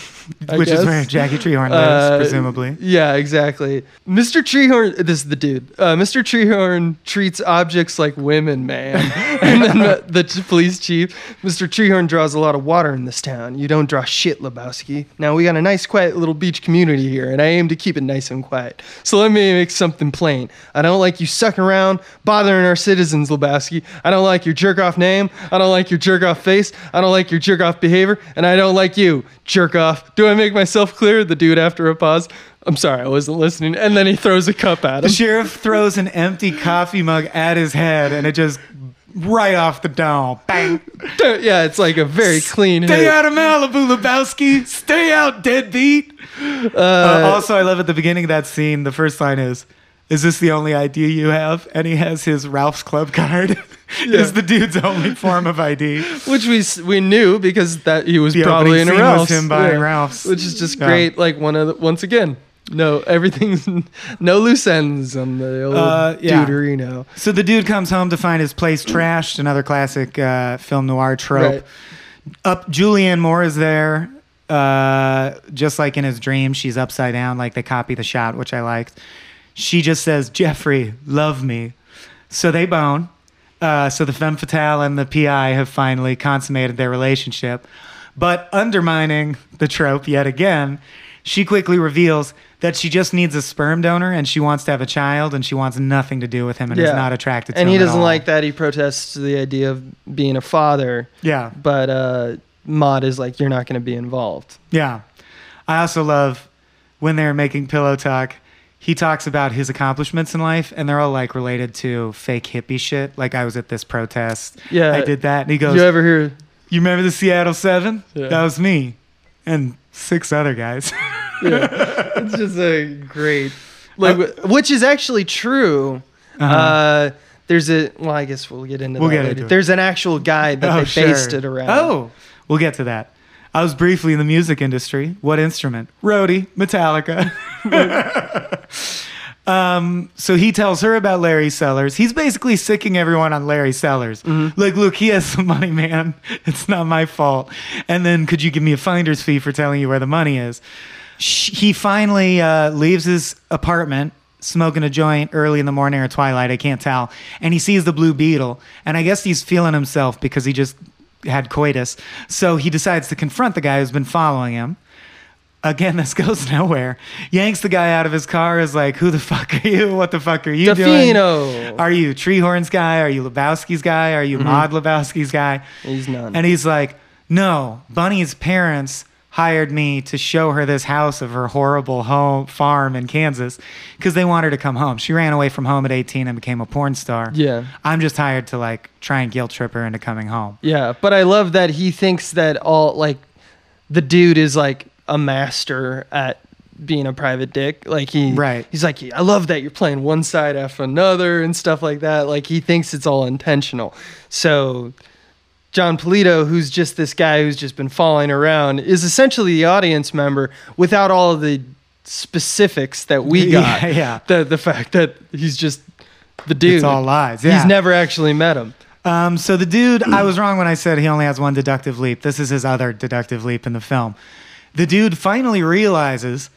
[LAUGHS] which is where Jackie Treehorn lives, Uh, presumably. Yeah, exactly. Mr. Treehorn, this is the dude. Uh, Mr. Treehorn treats objects like women, man. [LAUGHS] [LAUGHS] and then the, the police chief, Mr. Treehorn draws a lot of water in this town. You don't draw shit, Lebowski. Now we got a nice, quiet little beach community here, and I aim to keep it nice and quiet. So let me make something plain. I don't like you sucking around, bothering our citizens, Lebowski. I don't like your jerk off name. I don't like your jerk off face. I don't like your jerk off behavior, and I don't like you, jerk off. Do I make myself clear? The dude after a pause. I'm sorry, I wasn't listening. And then he throws a cup at him. The sheriff throws an empty coffee mug at his head and it just right off the dome. Bang. [LAUGHS] yeah, it's like a very clean Stay hit. out of Malibu, Lebowski. Stay out, deadbeat. Uh, also, I love at the beginning of that scene, the first line is, Is this the only ID you have? And he has his Ralph's Club card. [LAUGHS] is the dude's only form of ID. Which we we knew because that he was The probably in a Ralph's. him buying Ralph's. Which is just Yeah. great. Like one of the, once again, no everything's [LAUGHS] no loose ends on the old Uh, yeah. Duderino. So the dude comes home to find his place trashed, another classic uh, film noir trope. Right. Up, Julianne Moore is there, uh, just like in his dream. She's upside down, like they copy the shot, which I liked. She just says, "Jeffrey, love me." So they bone. Uh, so the femme fatale and the PI have finally consummated their relationship. But undermining the trope yet again, she quickly reveals that she just needs a sperm donor and she wants to have a child and she wants nothing to do with him and is not attracted to and him. he doesn't like that. He protests the idea of being a father. Yeah. But uh, Maud is like, you're not going to be involved. Yeah. I also love when they're making pillow talk. He talks about his accomplishments in life, and they're all like related to fake hippie shit. Like I was at this protest. Yeah. I did that. And he goes, you ever hear? You remember the Seattle Seven? Yeah. That was me and six other guys. [LAUGHS] yeah, It's just a great, like, which is actually true. uh Uh-huh. there's a well, I guess we'll get into We'll that get later. into it. There's an actual guy that [LAUGHS] Oh, they sure. based it around. Oh, we'll get to that. I was briefly in the music industry. What instrument? Roadie, Metallica. [LAUGHS] [LAUGHS] um, so he tells her about Larry Sellers. He's basically sicking everyone on Larry Sellers. Mm-hmm. Like, look, he has some money, man. [LAUGHS] It's not my fault. And then, could you give me a finder's fee for telling you where the money is? He finally uh, leaves his apartment smoking a joint early in the morning or twilight, I can't tell. And he sees the blue beetle. And I guess he's feeling himself because he just had coitus. So he decides to confront the guy who's been following him. Again, this [LAUGHS] goes nowhere. Yanks the guy out of his car. Is like, "Who the fuck are you? What the fuck are you doing? Are you Treehorn's guy? Are you Lebowski's guy? Are you mm-hmm. Maud Lebowski's guy?" He's none. And he's like, "No, Bunny's parents hired me to show her this house of her horrible home farm in Kansas because they want her to come home. She ran away from home at 18 and became a porn star. Yeah. I'm just hired to like try and guilt trip her into coming home. Yeah, but I love that he thinks that all like the dude is like a master at being a private dick. Like he Right. He's like, I love that you're playing one side after another and stuff like that. Like he thinks it's all intentional. So Jon Polito, who's just this guy who's just been following around, is essentially the audience member without all of the specifics that we got. Yeah, [LAUGHS] yeah. The the fact that he's just the dude. It's all lies. Yeah. He's never actually met him. Um, so the dude, I was wrong when I said he only has one deductive leap. This is his other deductive leap in the film. The dude finally realizes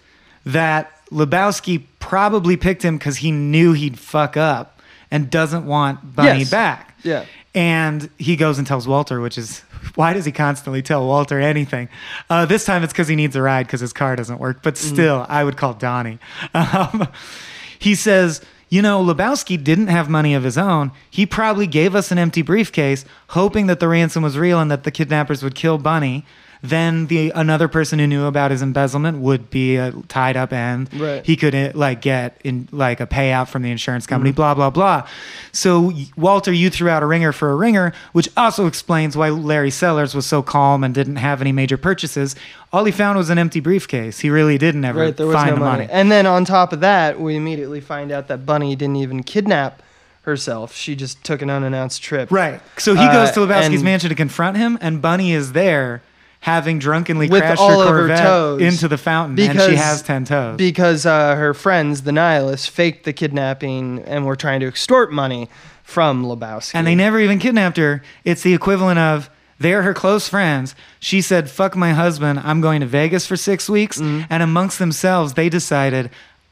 that Lebowski probably picked him because he knew he'd fuck up and doesn't want Bunny Yes. back. Yeah. And he goes and tells Walter, which is why does he constantly tell Walter anything? Uh, this time it's because he needs a ride because his car doesn't work. But still, I would call Donnie. Um, [LAUGHS] he says, You know, Lebowski didn't have money of his own. He probably gave us an empty briefcase, hoping that the ransom was real and that the kidnappers would kill Bunny. Then the another person who knew about his embezzlement would be a tied up end. Right. He could uh, like get in like a payout from the insurance company. Blah blah blah. So Walter, you threw out a ringer for a ringer, which also explains why Larry Sellers was so calm and didn't have any major purchases. All he found was an empty briefcase. He really didn't ever Right, find no the money. money. And then on top of that, we immediately find out that Bunny didn't even kidnap herself. She just took an unannounced trip. Right. So he Uh, goes to Lebowski's mansion to confront him, and Bunny is there, having drunkenly With crashed all her of her Corvette toes. into the fountain, and Because- she has ten toes. Because uh, her friends, the nihilists, faked the kidnapping and were trying to extort money from Lebowski. and they never even kidnapped her. It's the equivalent of they're her close friends. She said, "Fuck my husband. I'm going to Vegas for six weeks." Mm-hmm. And amongst themselves, they decided.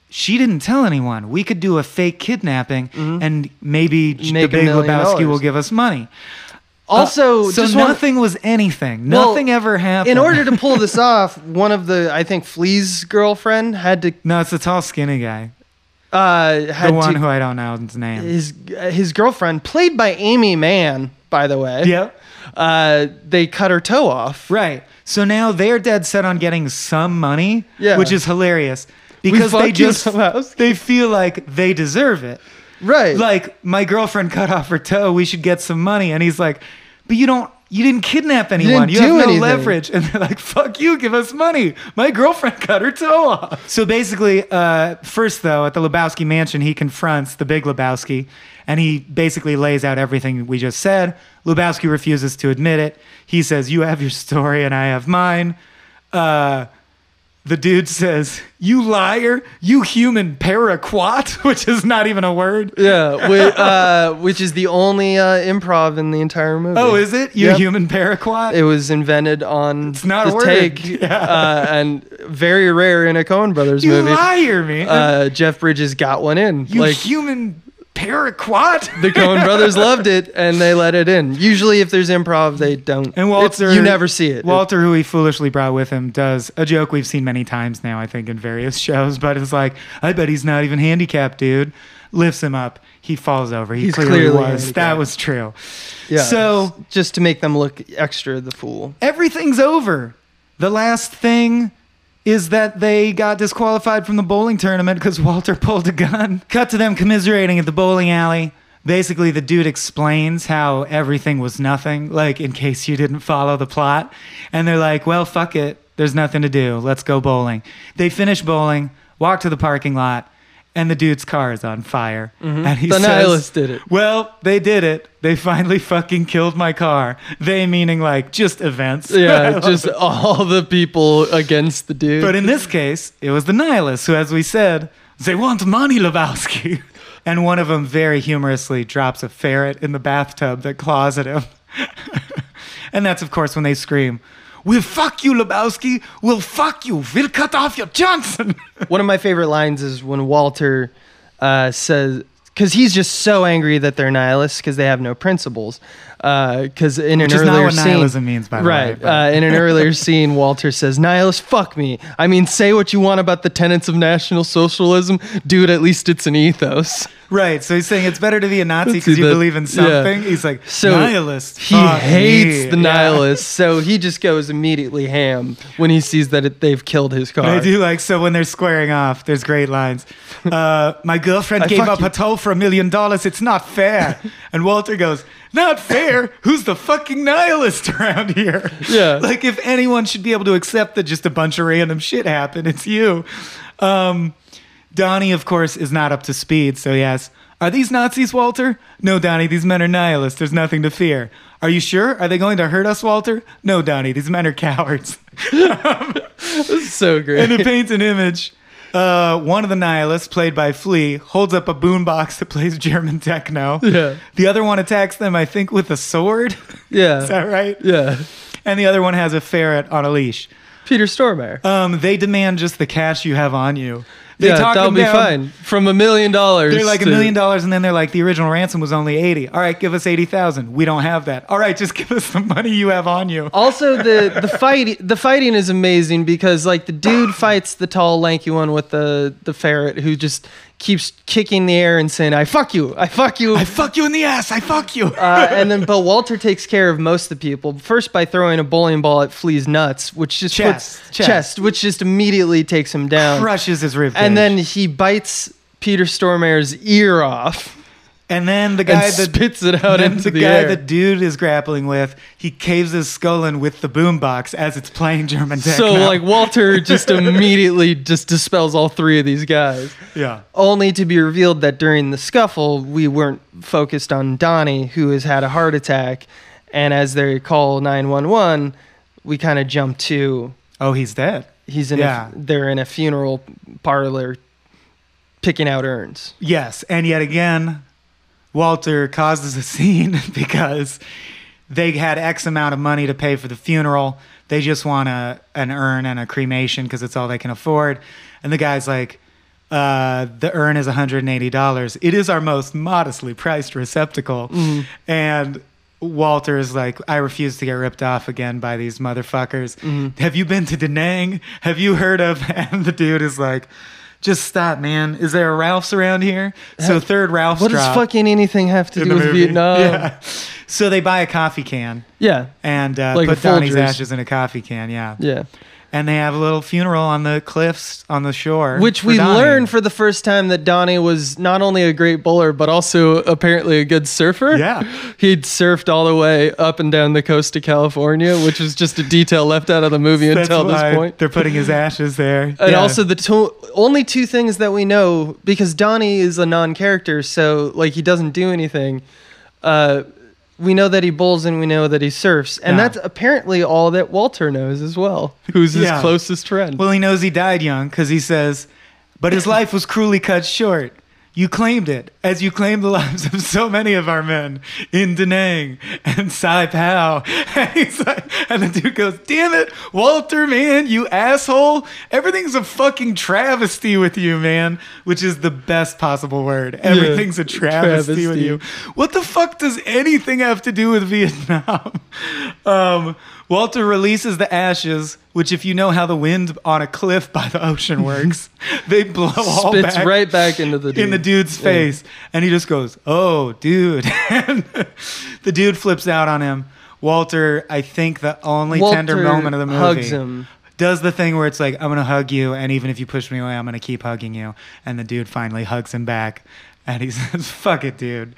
She didn't tell anyone. We could do a fake kidnapping, and maybe Mm-hmm. Make the a Big million Lebowski will give us money. Also, Uh, so nothing was anything. Well, Nothing ever happened. in order to pull this [LAUGHS] off, one of the I think Flea's girlfriend had to no, it's the tall, skinny guy, uh, had the one to, who I don't know his name. his his girlfriend, played by Aimee Mann, by the way. Yep. Uh, they cut her toe off. Right. So now they're dead set on getting some money, Yeah. which is hilarious because they just they feel like they deserve it. Right. Like my girlfriend cut off her toe, we should get some money, and he's like, "But you don't." You didn't kidnap anyone. didn't You, have no anything." leverage. And they're like, fuck you, give us money. My girlfriend [LAUGHS] cut her toe off. So basically, uh, first, though, at the Lebowski mansion, he confronts the big Lebowski and he basically lays out everything we just said. Lebowski refuses to admit it. He says, You have your story and I have mine. Uh, the dude says, You liar, you human paraquat, [LAUGHS] which is not even a word. yeah, [LAUGHS] whi- uh, which is the only uh, improv in the entire movie. Oh, is it? You Yep. human paraquat? It was invented on It's not a the word. take, [LAUGHS] Yeah. uh, and very rare in a Coen Brothers you movie. You liar, man. Uh, Jeff Bridges got one in. you like human paraquat. [LAUGHS] the Coen Brothers loved it, and they let it in. Usually, if there's improv, they don't. And Walter, you never see it. Walter, who he foolishly brought with him, does a joke we've seen many times now, I think, in various [LAUGHS] shows. But it's like, I bet he's not even handicapped, dude. Lifts him up. He falls over. He He's clearly, clearly was. That handicapped. was true. yeah. So just to make them look extra the fool. everything's over. The last thing is that they got disqualified from the bowling tournament because Walter pulled a gun. [LAUGHS] Cut to them commiserating at the bowling alley. Basically, the dude explains how everything was nothing, like in case you didn't follow the plot. And they're like, well, fuck it. There's nothing to do. Let's go bowling. They finish bowling, walk to the parking lot, and the dude's car is on fire. Mm-hmm. And he The says, nihilist did it. Well, they did it. They finally fucking killed my car. They meaning like just events. Yeah, [LAUGHS] just it. all the people against the dude. But in this case, it was the nihilists who, as we said, they want money, Lebowski. [LAUGHS] And one of them very humorously drops a ferret in the bathtub that claws at him. [LAUGHS] and that's, of course, when they scream, We'll fuck you, Lebowski. We'll fuck you. We'll cut off your Johnson. [LAUGHS] One of my favorite lines is when Walter uh, says because he's just so angry that they're nihilists because they have no principles. Because in Which an earlier what scene, nihilism means, by the way, right? Uh, in an [LAUGHS] earlier scene, Walter says, "Nihilist, fuck me. I mean, say what you want about the tenets of National Socialism, dude. At least it's an ethos." Right. So he's saying it's better to be a Nazi because you that- believe in yeah. something. He's like, So nihilist. He hates me." the Yeah. nihilists, so he just goes immediately ham when he sees that it, they've killed his car. I do like so when they're squaring off. There's great lines. [LAUGHS] Uh, my girlfriend gave up you. a toe for a million dollars. It's not fair. [LAUGHS] And Walter goes, "Not fair? Who's the fucking nihilist around here?" Yeah. [LAUGHS] Like if anyone should be able to accept that just a bunch of random shit happened, it's you. Um, Donnie, of course, is not up to speed. So he asks, "Are these Nazis, Walter?" No, Donnie. These men are nihilists. There's nothing to fear. Are you sure? Are they going to hurt us, Walter? No, Donnie. These men are cowards. [LAUGHS] so great. and it paints an image. Uh, one of the nihilists, played by Flea, holds up a boombox that plays German techno. Yeah. The other one attacks them, I think, with a sword. yeah, [LAUGHS] Is that right? yeah. And the other one has a ferret on a leash. Peter Stormare. Um, they demand just the cash you have on you. They yeah, talk that'll be down. fine. From a million dollars. They're like a to- million dollars, and then they're like, the original ransom was only eighty. All right, give us eighty thousand. We don't have that. All right, just [LAUGHS] give us the money you have on you. Also, the [LAUGHS] the fight the fighting is amazing because like the dude fights the tall, lanky one with the the ferret who just keeps kicking the air and saying, "I fuck you, I fuck you." I fuck you in the ass. I fuck you. uh, and then, [LAUGHS] but Walter takes care of most of the people. First, by throwing a bowling ball at Flea's nuts, which just Chest, puts chest. chest, which just immediately takes him down. Crushes his rib. And then he bites Peter Stormare's ear off and then the guy that spits it out into the, the, guy air. the dude is grappling with, he caves his skull in with the boombox as it's playing German techno. so like Walter just [LAUGHS] immediately just dispels all three of these guys. yeah, only to be revealed that during the scuffle we weren't focused on Donnie who has had a heart attack and as they call 911 we kind of jump to oh, he's dead. He's in Yeah. a, they're in a funeral parlor picking out urns Yes, and yet again, Walter causes a scene [LAUGHS] because they had X amount of money to pay for the funeral. They just want a an urn and a cremation because it's all they can afford. And the guy's like, uh, "The urn is one hundred and eighty dollars. It is our most modestly priced receptacle." And Walter is like, "I refuse to get ripped off again by these motherfuckers. Have you been to Da Nang? Have you heard of?" [LAUGHS] And the dude is like. Just stop, man. Is there a Ralph's around here? So third Ralph's what does fucking anything have to do with movie. Vietnam [LAUGHS] Yeah. So they buy a coffee can yeah and uh, Like put Donnie's ashes in a coffee can. Yeah. yeah And they have a little funeral on the cliffs on the shore. which we Donnie. learned for the first time that Donnie was not only a great bowler but also apparently a good surfer. Yeah. [LAUGHS] He'd surfed all the way up and down the coast of California, which was just a detail left out of the movie That's until this point. They're putting his ashes there. [LAUGHS] And Yeah. also the to- only two things that we know because Donnie is a non-character, so like he doesn't do anything. Uh, we know that he bowls and we know that he surfs, and Yeah. that's apparently all that Walter knows as well, [LAUGHS] who's his Yeah. closest friend. Well, he knows he died young because he says, but his [CLEARS THROAT] life was cruelly cut short. You claimed it, as you claimed the [LAUGHS] lives of so many of our men in Da Nang and Sai Pao. [LAUGHS] And, he's like, and the dude goes, Damn it, Walter, man, you asshole. Everything's a fucking travesty with you, man, which is the best possible word. Everything's a travesty, with you. What the fuck does anything have to do with Vietnam? [LAUGHS] Um, Walter releases the ashes, which, if you know how the wind on a cliff by the ocean [LAUGHS] works, they blow all Spits back right back into the in the dude. dude's face, and he just goes, "Oh, dude!" and [LAUGHS] the dude flips out on him. Walter, I think the only tender moment of the movie, hugs him. does the thing where it's like, "I'm gonna hug you, and even if you push me away, I'm gonna keep hugging you." And the dude finally hugs him back, and he [LAUGHS] says, "Fuck it, dude.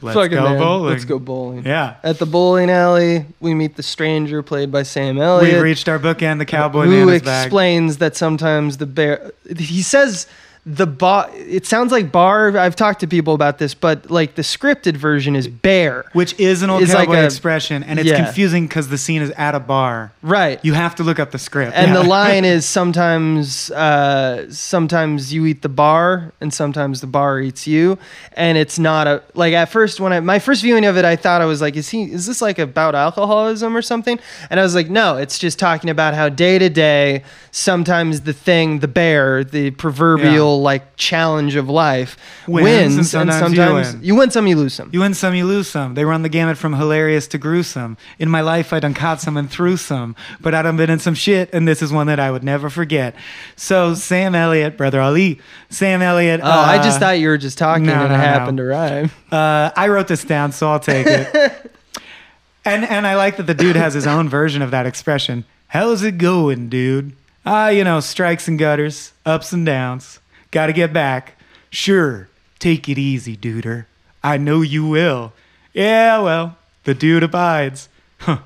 Let's Fuck it, go man. bowling." Let's go bowling. Yeah. At the bowling alley, we meet the stranger played by Sam Elliott. We've reached our bookend. The cowboy who man is back. explains that sometimes the bear he says the bar it sounds like bar i've talked to people about this but like the scripted version is bear Which is an old Is like cowboy a- expression, and it's yeah. confusing because the scene is at a bar. right You have to look up the script. and Yeah. the line [LAUGHS] is sometimes uh, sometimes you eat the bar and sometimes the bar eats you and it's not a like at first when i my first viewing of it i thought i was like is he is this like about alcoholism or something and i was like no it's just talking about how day to day sometimes the thing the bear the proverbial real like challenge of life Wins, wins, and sometimes you sometimes win. you win some, you lose some. You win some, you lose some. They run the gamut from hilarious to gruesome. In my life, I done caught some and threw some, but I done been in some shit, and this is one that I would never forget. So Sam Elliott, brother Ali, Sam Elliott. oh, I uh, just thought you were just talking no, and no, it no. happened to rhyme. Uh, I wrote this down, so I'll take it. [LAUGHS] and and I like that the dude has his own version of that expression. How's it going, dude? Ah, you know, strikes and gutters, ups and downs. Got to get back. Sure, take it easy, duder. I know you will. Yeah, well, the dude abides. Huh.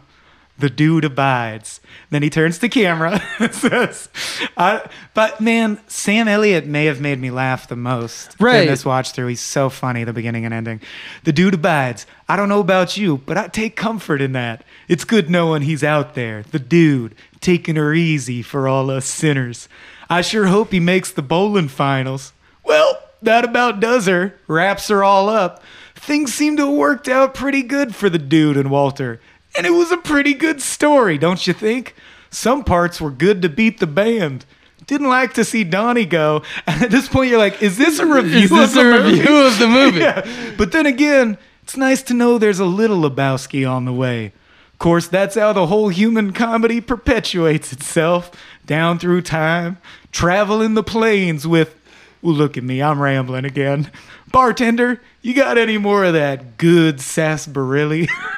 The dude abides. Then he turns to camera [LAUGHS] and says, I, But man, Sam Elliott may have made me laugh the most Right. in this watch through. He's so funny, the beginning and ending. The dude abides. I don't know about you, but I take comfort in that. It's good knowing he's out there, the dude, taking her easy for all us sinners. I sure hope he makes the bowling finals. Well, that about does her. Wraps her all up. Things seem to have worked out pretty good for the dude and Walter. And it was a pretty good story, don't you think? Some parts were good to beat the band. Didn't like to see Donnie go. And [LAUGHS] at this point, you're like, is this a review Is of this the a movie? review of the movie? [LAUGHS] yeah. But then again, it's nice to know there's a little Lebowski on the way. Of course, that's how the whole human comedy perpetuates itself down through time, traveling the plains with. Well, look at me, I'm rambling again. Bartender, you got any more of that good sarsaparilla? [LAUGHS]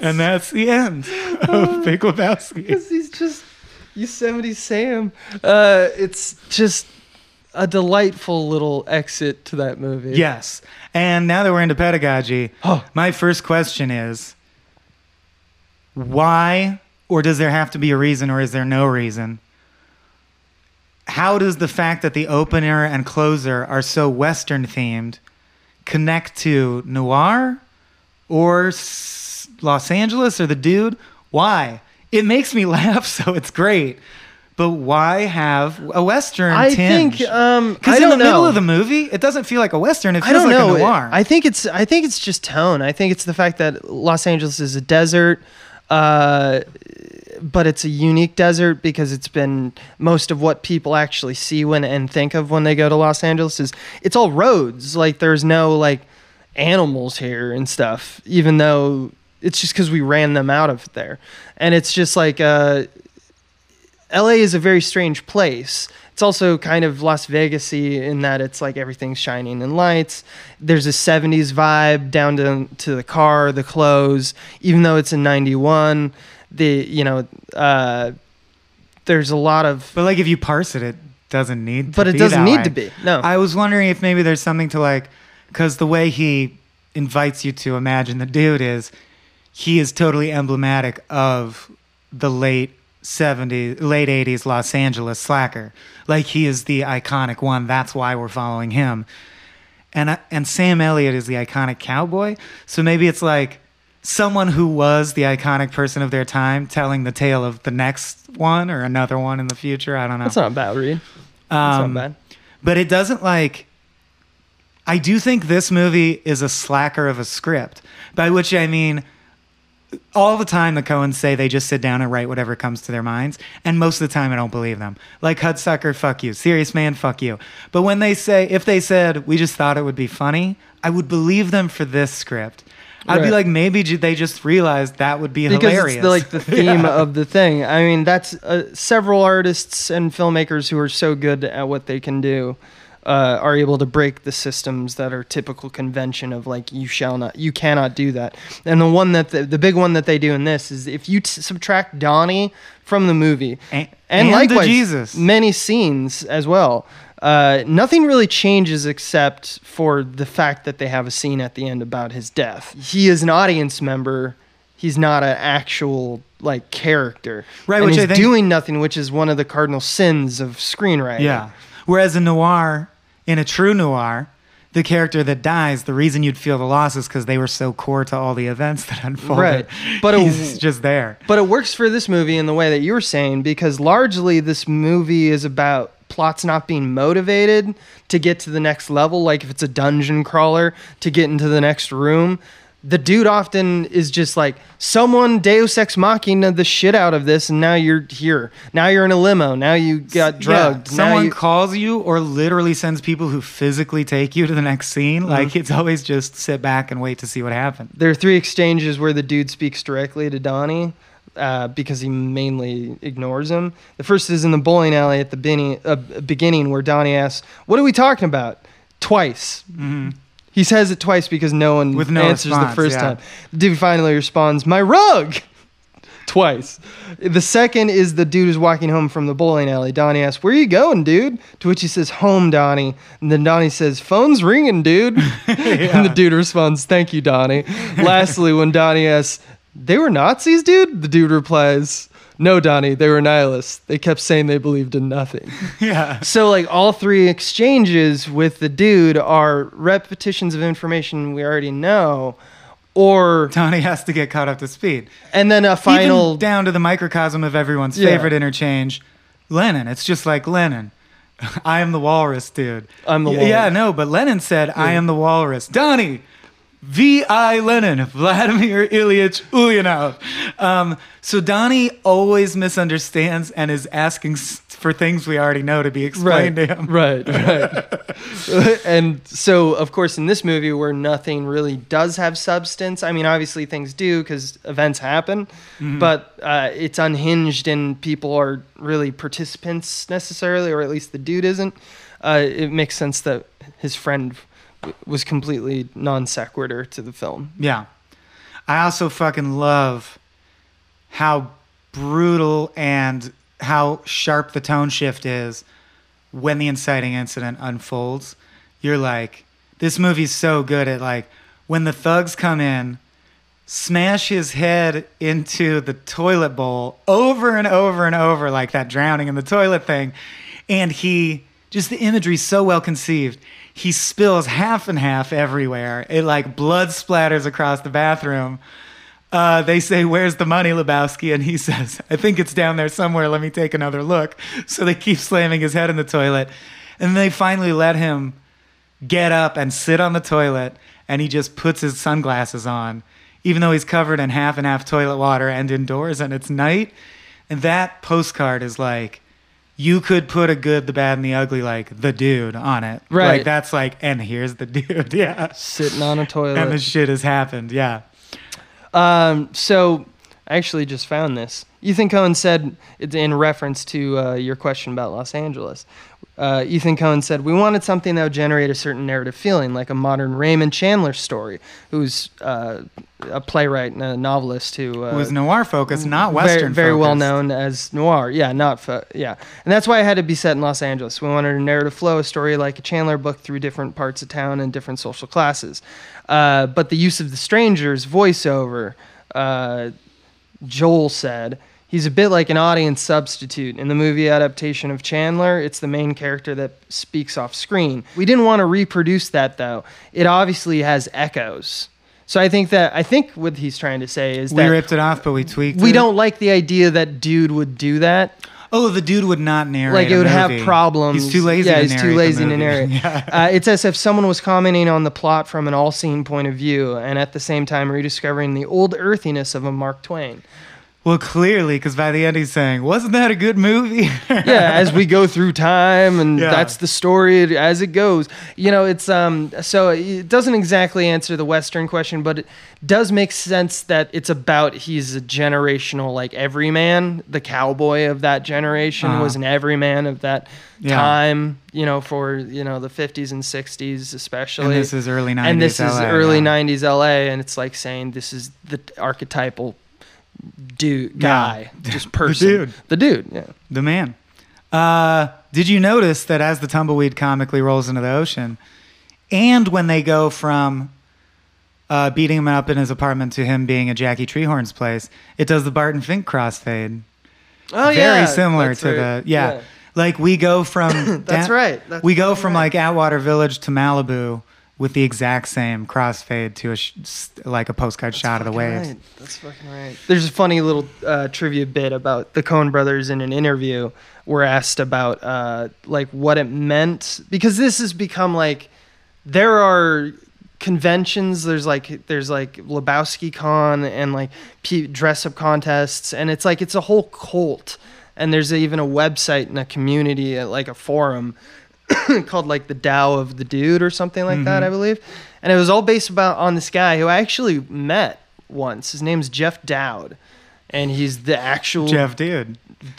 and that's the end of Big Lebowski. Because he's just Yosemite Sam. Uh, it's just a delightful little exit to that movie. Yes. And now that we're into pedagogy, my first question is why, or does there have to be a reason, or is there no reason? How does the fact that the opener and closer are so Western themed connect to noir or s- Los Angeles or the dude? Why? It makes me [LAUGHS] laugh, so it's great. But why have a Western I tinge? think um, Because in the middle of the movie, it doesn't feel like a western. It I feels don't like know. a noir. I think it's I think it's just tone. I think it's the fact that Los Angeles is a desert, uh, but it's a unique desert because it's been most of what people actually see when and think of when they go to Los Angeles is it's all roads. Like there's no like animals here and stuff. Even though it's just because we ran them out of there, and it's just like uh, LA is a very strange place. It's also kind of Las Vegasy in that it's like everything's shining in lights. There's a 70s vibe down to to the car, the clothes. Even though it's in 91, the you know, uh, there's a lot of but like if you parse it, it doesn't need. To but it be doesn't need way. to be. No. I was wondering if maybe there's something to like, because the way he invites you to imagine the dude is, he is totally emblematic of the late 70s, late 80s Los Angeles slacker. Like he is the iconic one. That's why we're following him. And I- and Sam Elliott is the iconic cowboy. So maybe it's like someone who was the iconic person of their time telling the tale of the next one or another one in the future. I don't know. That's not a bad read. That's Um, not bad. but it doesn't like i do think this movie is a slacker of a script by which i mean all the time the coens say they just sit down and write whatever comes to their minds and most of the time i don't believe them. Like hudsucker fuck you. Serious man fuck you. But when they say if they said we just thought it would be funny i would believe them for this script. I'd be like maybe they just realized that would be because hilarious it's the, like the [LAUGHS] theme Yeah. of the thing. I mean, that's uh, several artists and filmmakers who are so good at what they can do uh, are able to break the systems that are typical convention of like you shall not, you cannot do that. And the one that the, the big one that they do in this is if you t- subtract Donnie from the movie and, and, and likewise jesus many scenes as well. Uh, nothing really changes except for the fact that they have a scene at the end about his death. He is an audience member. He's not an actual like character, Right, And which he's think- doing nothing, which is one of the cardinal sins of screenwriting. Yeah. Whereas in noir, in a true noir, the character that dies, the reason you'd feel the loss is because they were so core to all the events that [LAUGHS] unfolded. Right. But it- he's just there. But it works for this movie in the way that you were saying because largely this movie is about plots not being motivated to get to the next level. Like if it's a dungeon crawler to get into the next room, the dude often is just like someone Deus ex machina the shit out of this, and now you're here. Now you're in a limo. Now you got drugged. Yeah, someone you- calls you or literally sends people who physically take you to the next scene. Mm-hmm. Like it's always just sit back and wait to see what happens. there are three exchanges where the dude speaks directly to Donnie uh, because he mainly ignores him. The first is in the bowling alley at the beginning, uh, beginning where Donnie asks, "What are we talking about?" Twice. He says it twice because no one. With no answers response, the first yeah. time. The dude finally responds, "My rug." Twice. The second is the dude who's walking home from the bowling alley. Donnie asks, "Where are you going, dude?" To which he says, "Home, Donnie." And then Donnie says, "Phone's ringing, dude." [LAUGHS] And the dude responds, "Thank you, Donnie." Lastly, when Donnie asks, "They were Nazis, dude?" The dude replies, "No, Donnie, they were nihilists. They kept saying they believed in nothing." [LAUGHS] Yeah. So like all three exchanges with the dude are repetitions of information we already know, or Tony has to get caught up to speed. and then a final Even down to the microcosm of everyone's Yeah. favorite interchange, Lennon. It's just like Lennon. [LAUGHS] I am the walrus, dude. I'm the Y- Yeah, walrus. no, but Lennon said, I am the walrus. Donnie, V.I. Lenin, Vladimir Ilyich Ulyanov. Um, so Donnie always misunderstands and is asking for things we already know to be explained to him. Right, right. [LAUGHS] and so, of course, in this movie where nothing really does have substance, I mean, obviously things do because events happen, Mm-hmm. but uh, it's unhinged and people are really participants necessarily, or at least the dude isn't. Uh, it makes sense that his friend was completely non sequitur to the film. Yeah. I also fucking love how brutal and how sharp the tone shift is when the inciting incident unfolds. You're like, this movie's so good at like when the thugs come in, smash his head into the toilet bowl over and over and over, like that drowning in the toilet thing. And he just the imagery so well conceived. He spills half and half everywhere. It like blood splatters across the bathroom. Uh, they say, "Where's the money, Lebowski?" And he [LAUGHS] says, "I think it's down there somewhere. Let me take another look." So they keep slamming his head in the toilet, and they finally let him get up and sit on the toilet, and he just puts his sunglasses on, even though he's covered in half and half toilet water and indoors, and it's night. And that postcard is like, you could put a good, the bad, and the ugly, like the dude, on it. Right. Like that's like, and here's the [LAUGHS] dude, yeah. Sitting on a toilet. And the shit has happened, yeah. Um, so I actually just found this. Ethan Coen said, in reference to uh, your question about Los Angeles. Uh, Ethan Coen said, We wanted something that would generate a certain narrative feeling, like a modern Raymond Chandler story, who's uh, a playwright and a novelist who uh, was noir focused, not very, western. very well known as noir. Yeah, not fo- yeah, and that's why it had to be set in Los Angeles. We wanted a narrative flow, a story like a Chandler book through different parts of town and different social classes. Uh, but the use of the stranger's voiceover, uh, Joel said. He's a bit like an audience substitute. In the movie adaptation of Chandler, it's the main character that speaks off screen. We didn't want to reproduce that though. It obviously has echoes. So I think that I think what he's trying to say is We that we ripped it off, but we tweaked we it. don't like the idea that dude would do that. Oh, the dude would not narrate. Like it would have problems. He's too lazy. Yeah, to he's too lazy to narrate. [LAUGHS] Yeah. Uh, it's as if someone was commenting on the plot from an all-seeing point of view, and at the same time rediscovering the old earthiness of a Mark Twain. Well, clearly, because by the end he's saying, "Wasn't that a good movie?" [LAUGHS] yeah, as we go through time, and Yeah. that's the story as it goes. You know, it's um. So it doesn't exactly answer the Western question, but it does make sense that it's about he's a generational like everyman, the cowboy of that generation Uh-huh. was an everyman of that Yeah. time. You know, for you know the 50s and 60s especially. and this is early '90s. and this is LA, early yeah. 90s LA, and it's like saying this is the archetypal dude guy, just [LAUGHS] person, dude. the dude, yeah. The man. Uh, did you notice that as the tumbleweed comically rolls into the ocean, and when they go from uh, beating him up in his apartment to him being at Jackie Treehorn's place, it does the Barton Fink crossfade. Oh yeah. Very similar that's to right. the yeah. Like we go from [COUGHS] That's da- right. That's we go from right. like Atwater Village to Malibu with the exact same crossfade to a sh- like a postcard shot of the waves. right. That's fucking right. There's a funny little uh, trivia bit about the Coen brothers in an interview. Were asked about uh, like what it meant because this has become like there are conventions. There's like there's like Lebowski Con and like P- dress up contests, and it's like it's a whole cult. And there's even a website and a community, uh, like a forum, [COUGHS] called like the Tao of the Dude or something like that, mm-hmm. I believe. And it was all based about on this guy who I actually met once. His name's Jeff Dowd, and he's the actual Jeff, dude.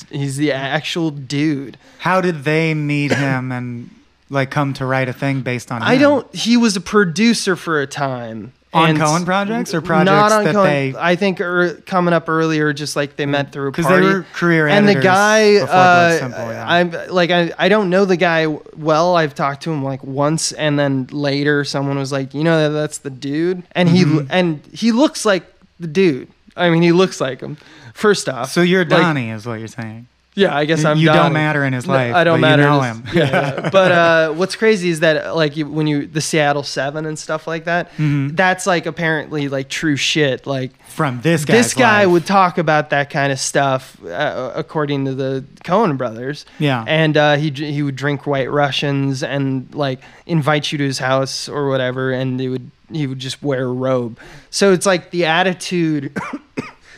He's the actual dude. How did they meet [COUGHS] him and like come to write a thing based on? I don't. He was a producer for a time On Coen projects or projects not on that Coen. they- I think er, coming up earlier, just like they met through a because party. they were career and the editors guy, before Blood uh, Simple, yeah. I'm like I, I don't know the guy well. I've talked to him like once, and then later someone was like, you know, that that's the dude, and he and he looks like the dude. I mean, he looks like him. First off, so you're like, Donnie, is what you're saying. Yeah, I guess I'm. you don't matter in his No, life. I don't but matter. You know him. [LAUGHS] yeah, yeah. [LAUGHS] But uh, what's crazy is that like you, when you the Seattle Seven and stuff like that, Mm-hmm. that's like apparently like true shit. Like From this guy's this guy life. would talk about that kind of stuff, uh, according to the Coen brothers. Yeah. and uh, he he would drink White Russians and like invite you to his house or whatever, and he would he would just wear a robe. So it's like the attitude.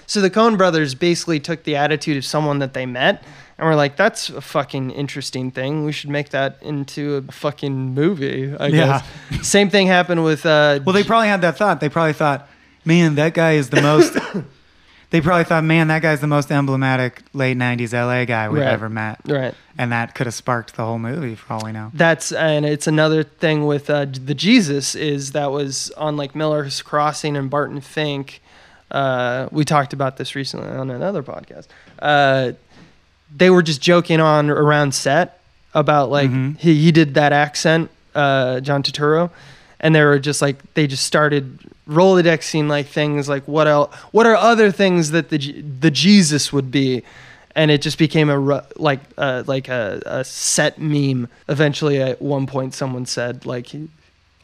So the Coen brothers basically took the attitude of someone that they met. And we're like, that's a fucking interesting thing. We should make that into a fucking movie. I Yeah. guess. Same thing happened with. Uh, Well, they probably had that thought. They probably thought, man, that guy is the most. [LAUGHS] they probably thought, man, that guy's the most emblematic late '90s LA guy we've Right. ever met, right. and that could have sparked the whole movie for all we know. That's and it's another thing with uh, the Jesus is that was on like Miller's Crossing and Barton Fink. Uh, we talked about this recently on another podcast. Uh, they were just joking on around set about like Mhm. he, he did that accent, uh, John Turturro, and they were just like they just started rolodexing like things like what else what are other things that the the Jesus would be and it just became a like uh, like a, a set meme eventually at one point someone said like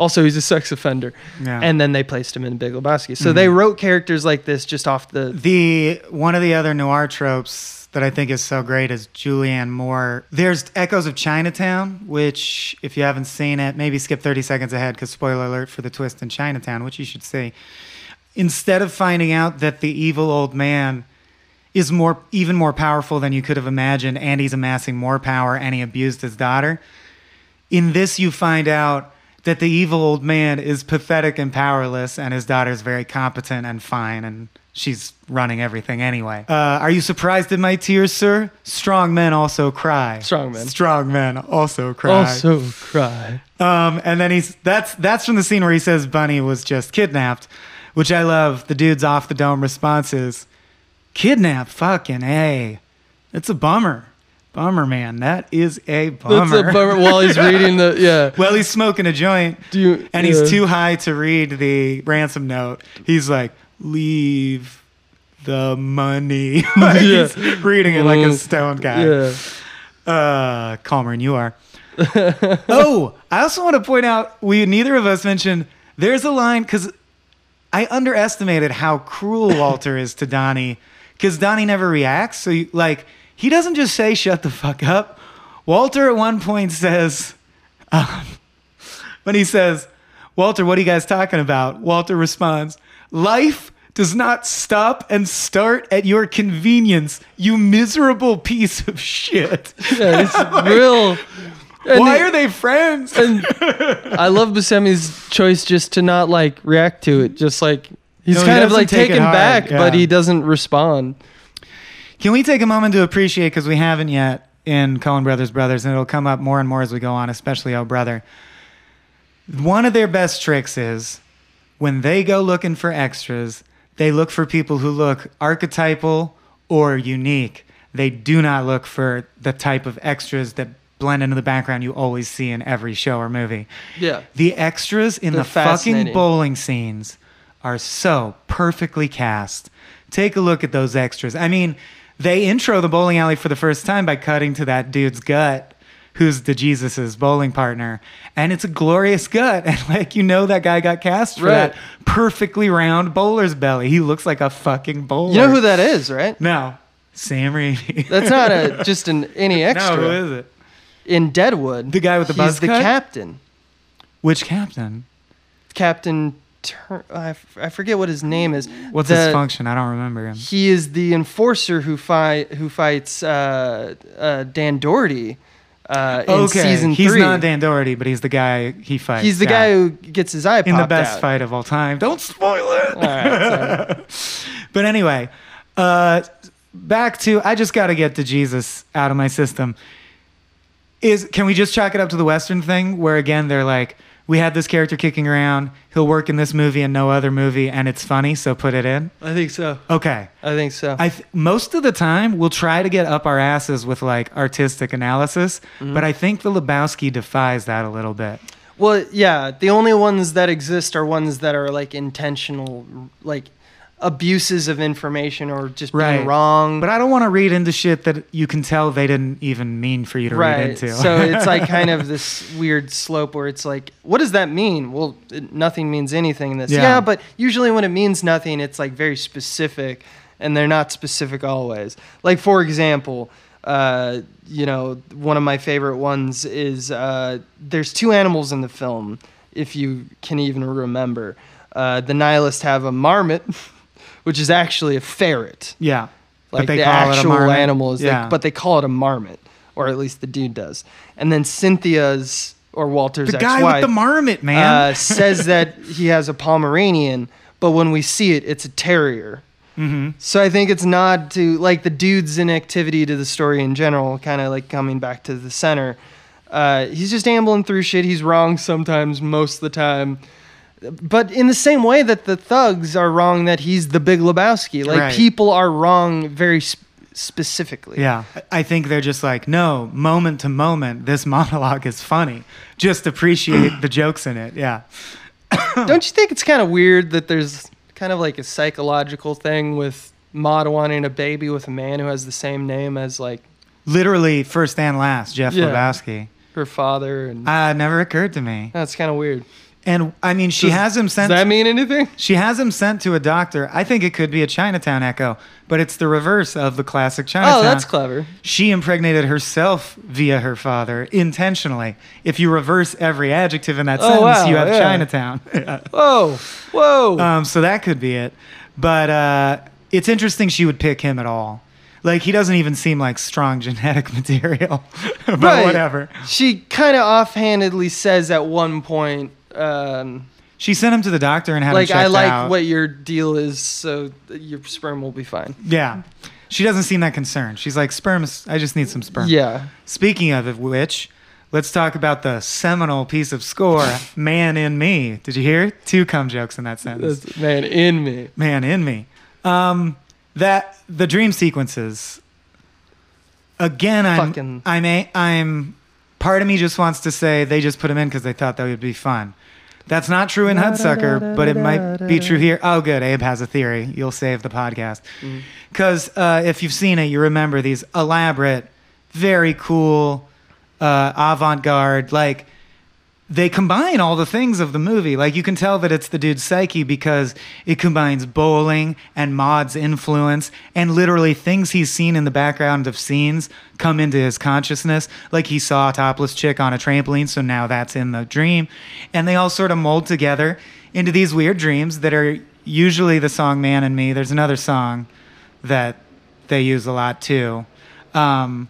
also he's a sex offender Yeah. and then they placed him in Big Lebowski so they mm-hmm. wrote characters like this just off the The one of the other noir tropes that I think is so great is Julianne Moore. There's Echoes of Chinatown, which if you haven't seen it, maybe skip 30 seconds ahead because spoiler alert for the twist in Chinatown, which you should see. Instead of finding out that the evil old man is more even more powerful than you could have imagined and he's amassing more power and he abused his daughter, in this you find out that the evil old man is pathetic and powerless and his daughter's very competent and fine and she's running everything anyway. Uh, are you surprised at my tears sir? Strong men also cry. Strong men. strong men also cry. Also cry. Um, and then he's that's that's from the scene where he says Bunny was just kidnapped, which I love. The dude's off the dome response is, "Kidnapped, fucking a, it's a bummer, bummer, man. That is a bummer." that's a bummer while he's [LAUGHS] reading the yeah well, he's smoking a joint, you- and yeah. he's too high to read the ransom note. He's like, "Leave the money." [LAUGHS] Like, Yeah. He's reading it like a stone stoned guy yeah uh, calmer than you are. [LAUGHS] oh, I also want to point out we neither of us mentioned there's a line because I underestimated how cruel Walter is to Donnie because Donnie never reacts. So you, like he doesn't just say "shut the fuck up." Walter at one point says, um, when he says, "Walter, what are you guys talking about?" Walter responds, "Life." Does not stop and start at your convenience, you miserable piece of shit. [LAUGHS] yeah it's [LAUGHS] real and Why he- are they friends? [LAUGHS] and I love Buscemi's choice just to not like react to it. Just like he's No, he kind of like taken back, but he doesn't respond. Can we take a moment to appreciate because we haven't yet in Coen Brothers Brothers, and it'll come up more and more as we go on, especially Oh Brother. One of their best tricks is when they go looking for extras, they look for people who look archetypal or unique. They do not look for the type of extras that blend into the background you always see in every show or movie. Yeah. The extras in They're the fucking bowling scenes are so perfectly cast. Take a look at those extras. I mean, they intro the bowling alley for the first time by cutting to that dude's gut, who's the Jesus's bowling partner, and it's a glorious gut. [LAUGHS] And like you know, that guy got cast for Right. that perfectly round bowler's belly. He looks like a fucking bowler. You know who that is, right? No, Sam Raimi. [LAUGHS] That's not a [LAUGHS] just an any extra. no, who is it? In Deadwood, The guy with the he's buzz the captain. Which captain? Captain. Tur- I, f- I forget what his name is. What's The- his function? I don't remember him. He is the enforcer who fight who fights uh, uh, Dan Dority uh, in okay, season he's three. not Dan Dority, but he's the guy he fights. He's the yeah. guy who gets his eye in the best out. fight of all time. Don't spoil it. Right. [LAUGHS] But anyway, uh, back to I just got to get to Jesus out of my system. Is can we just chalk it up to the Western thing where again they're like, we had this character kicking around, he'll work in this movie and no other movie, and it's funny, so put it in. I think so. Okay. I think so. I th- most of the time we'll try to get up our asses with like artistic analysis, Mm-hmm. but I think the Lebowski defies that a little bit. Well, yeah, the only ones that exist are ones that are like intentional, like abuses of information or just being Right. wrong. But I don't want to read into shit that you can tell they didn't even mean for you to read right. into. so it's like [LAUGHS] kind of this weird slope where it's like, what does that mean? Well, it, nothing means anything in this. Yeah. Yeah. but usually when it means nothing, it's like very specific, and they're not specific always. Like for example. Uh, you know, one of my favorite ones is uh, there's two animals in the film, if you can even remember. Uh, the nihilists have a marmot, [LAUGHS] which is actually a ferret. yeah. Like they the call it a actual animal is, yeah. like, but they call it a marmot, or at least the dude does. And then Cynthia's or Walter's the guy with the marmot, man. uh, says that he has a Pomeranian, but when we see it, it's a terrier. Mm-hmm. So I think it's nod to like the dude's inactivity to the story in general, kind of like coming back to the center. Uh, he's just ambling through shit. He's wrong sometimes, most of the time. But in the same way that the thugs are wrong that he's the Big Lebowski, like Right. people are wrong very sp- specifically. Yeah. I- think they're just like, no, moment to moment, this [LAUGHS] monologue is funny. Just appreciate the jokes in it. Yeah. [COUGHS] Don't you think it's kind of weird that there's kind of like a psychological thing with Maud wanting a baby with a man who has the same name as like Literally first and last, Jeff Yeah. Lebowski. her father, and Uh, never occurred to me. that's kind of weird. And I mean, she Does- has him sent. Does that mean anything? She has him sent to a doctor. I think it could be a Chinatown echo, but it's the reverse of the classic Chinatown. Oh, that's clever. She impregnated herself via her father intentionally. If you reverse every adjective in that Oh, sentence, wow, you have yeah. Chinatown. [LAUGHS] Yeah. Whoa, whoa. um, so that could be it. But uh, it's interesting she would pick him at all. Like he doesn't even seem like strong [LAUGHS] genetic material. [LAUGHS] but Right. whatever. She kind of offhandedly says at one point, um, She sent him to the doctor and had him like, checked I like out. what your deal is, so your sperm will be fine. Yeah. She doesn't seem that concerned. She's like, sperms, I just need some sperm. Yeah. Speaking of which, let's talk about the seminal piece of score, Man in Me. Did you hear? Two cum jokes in that sentence. That's, man, in me. Man in Me. Um, that the dream sequences. Again, I'm Fucking- I'm a, I'm part of me just wants to say they just put them in because they thought that would be fun. That's not true in Hudsucker, but it might be true here. Oh, good. Abe has a theory. You'll save the podcast. Because uh, if you've seen it, you remember these elaborate, very cool, uh, avant garde, like, they combine all the things of the movie. Like, you can tell that it's the dude's psyche because it combines bowling and Maud's influence and literally things he's seen in the background of scenes come into his consciousness. Like, he saw a topless chick on a trampoline, so now that's in the dream. And they all sort of mold together into these weird dreams that are usually the song Man and Me. There's another song that they use a lot too. Um,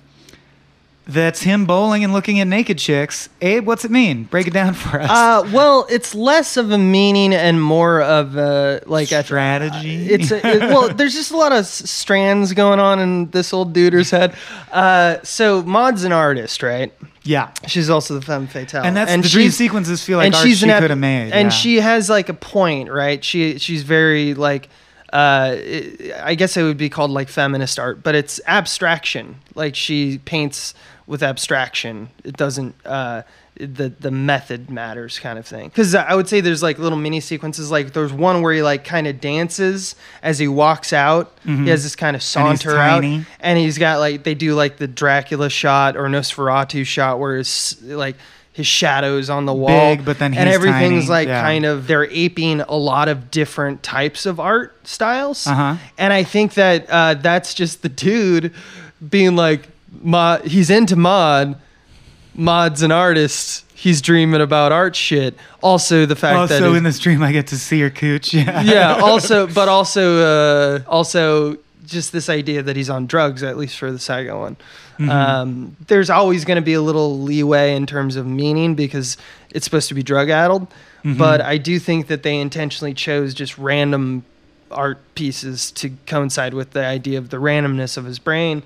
that's him bowling and looking at naked chicks. Abe, what's it mean? Break it down for us. Uh, well, it's less of a meaning and more of a like a Strategy? It's a, it- well, [LAUGHS] there's just a lot of s- strands going on in this old duder's head. Uh, so Maud's an artist, right? yeah. She's also the femme fatale, And that's the dream sequences feel like and art she's she could have made. and yeah. she has like a point, right? She she's very like uh, it- I guess it would be called like feminist art, but it's abstraction. Like she paints with abstraction. It doesn't. Uh, the the method matters kind of thing because i would say there's like little mini sequences like there's one where he like kind of dances as he walks out he has this kind of Mm-hmm. And saunter out and he's got like they do like the dracula shot or nosferatu shot where it's like his shadows on the wall Big, but then and everything's tiny, like yeah. kind of they're aping a lot of different types of art styles Uh-huh. and i think that uh, that's just the dude being like Maud he's into mod Maud's an artist. He's dreaming about art shit. Also, the fact that Also, in this dream, I get to see her cooch. Yeah. yeah. [LAUGHS] Also, but also, uh, also just this idea that he's on drugs, at least for the second one. Mm-hmm. Um, there's always going to be a little leeway in terms of meaning because it's supposed to be drug addled. Mm-hmm. But I do think that they intentionally chose just random art pieces to coincide with the idea of the randomness of his brain.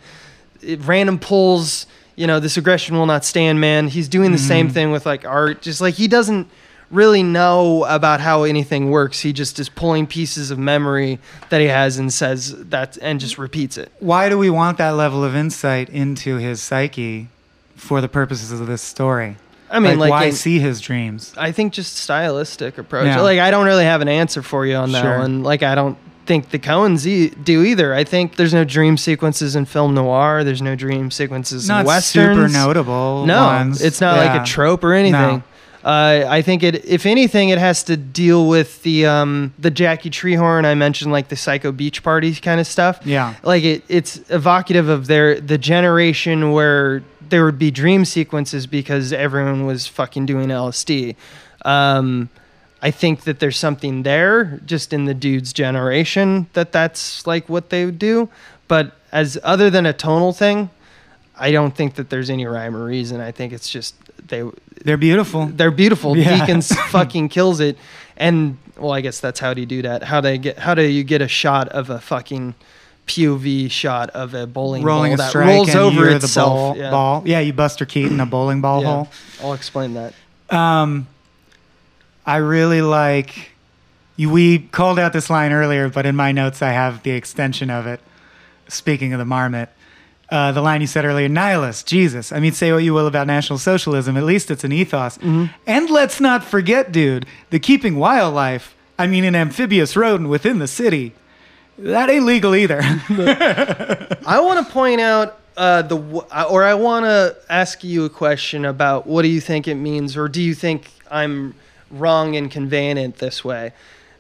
Random pulls, you know, this aggression will not stand, man. He's doing the same Mhm. thing with like art. Just like he doesn't really know about how anything works. He just is pulling pieces of memory that he has and says that and just repeats it. Why do we want that level of insight into his psyche for the purposes of this story? I mean, like, why in- see his dreams? I think just stylistic approach. Yeah. Like I don't really have an answer for you on that Sure. one. Like I don't think the Coens e- do either. I think there's no dream sequences in film noir. There's no dream sequences Not in westerns. super notable. No, ones. it's not Yeah. like a trope or anything. Uh, I think it, if anything, it has to deal with the um, the Jackie Treehorn I mentioned, like the Psycho Beach Party kind of stuff. Yeah. like it, it's evocative of their the generation where there would be dream sequences because everyone was fucking doing LSD. Um, I think that there's something there just in the dude's generation that that's like what they would do. But as other than a tonal thing, I don't think that there's any rhyme or reason. I think it's just they They're beautiful. they're beautiful. Yeah. Deakins [LAUGHS] fucking kills it. And well, I guess that's how do you do that? How do you get how do you get a shot of a fucking POV shot of a bowling Rolling ball that rolls over itself? the ball, yeah. ball. Yeah, you Buster Keaton a bowling ball Yeah. hole. I'll explain that. Um, I really like. You, we called out this line earlier, but in my notes I have the extension of it. Speaking of the marmot, uh, the line you said earlier, nihilist, Jesus. I mean, say what you will about National Socialism, at least it's an ethos. And let's not forget, dude, the keeping wildlife. I mean, an amphibious rodent within the city. That ain't legal either. [LAUGHS] I want to point out uh, the or I want to ask you a question about what do you think it means, or do you think I'm wrong in conveying it this way?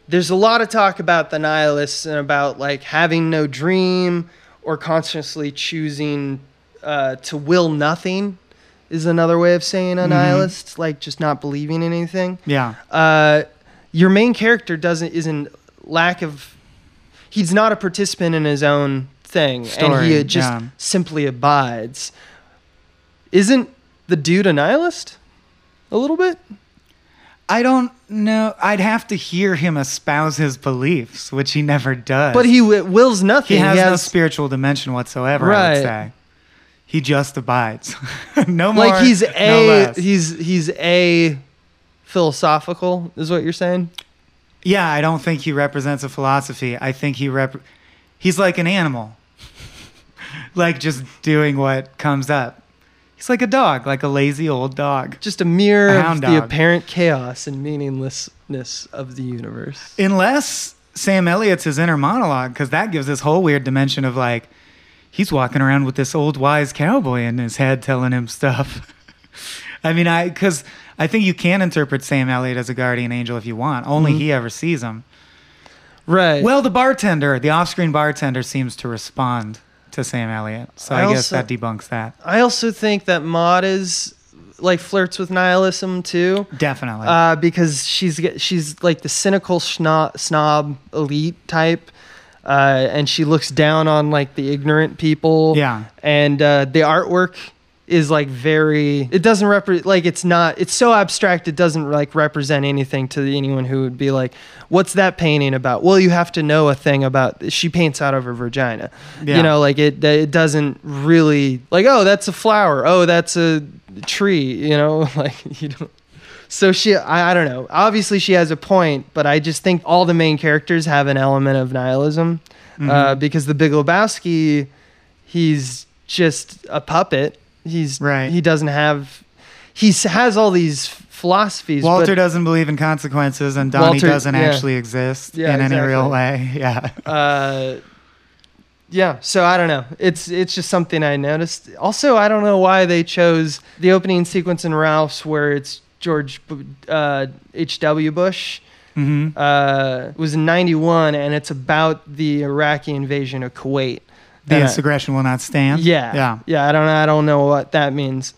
There's a lot of talk about the nihilists and about like having no dream or consciously choosing uh, to will nothing is another way of saying a nihilist, like just not believing in anything yeah. uh, your main character doesn't isn't lack of he's not a participant in his own thing and he just yeah. simply abides isn't the dude a nihilist a little bit I don't know. I'd have to hear him espouse his beliefs, which he never does. but he w- wills nothing He has, no spiritual dimension whatsoever. I Right. would say he just abides. [LAUGHS] no more. like he's no a less. he's he's a philosophical is what you're saying yeah. I don't think he represents a philosophy. I think he rep. He's like an animal, [LAUGHS] like just doing what comes up. He's like a dog, like a lazy old dog. just a mirror A of hound the apparent chaos and meaninglessness of the universe Unless Sam Elliott's his inner monologue, because that gives this whole weird dimension of like he's walking around with this old wise cowboy in his head telling him stuff. [LAUGHS] I mean, I because I think you can interpret Sam Elliott as a guardian angel if you want. Only Mhm. he ever sees him. right Well, the bartender, the off-screen bartender, seems to respond to Sam Elliott, so I I, guess that debunks that. I also think that Maud is like flirts with nihilism too, Definitely. uh, because she's she's like the cynical snob, snob elite type, uh, and she looks down on like the ignorant people. Yeah. and uh, the artwork is like very. It doesn't represent like it's not. It's so abstract. It doesn't like represent anything to anyone who would be like, "What's that painting about?" Well, you have to know a thing about. She paints out of her vagina. Yeah. You know, like it. It doesn't really like. Oh, that's a flower. Oh, that's a tree. You know, [LAUGHS] like you don't. So she, I, I don't know. Obviously, she has a point, but I just think all the main characters have an element of nihilism, Mm-hmm. uh, because the Big Lebowski, he's just a puppet. He's Right. He doesn't have. He has all these philosophies. Walter doesn't believe in consequences, and Donnie Walter- doesn't yeah. actually exist Yeah, in any real way. [LAUGHS] Yeah. uh, yeah. So I don't know. It's it's just something I noticed. Also, I don't know why they chose the opening sequence in Ralph's where it's George uh, H. W. Bush. hmm uh, was in 91 and it's about the Iraqi invasion of Kuwait. I- This aggression will not stand. yeah. Yeah. Yeah, I don't I don't know what that means.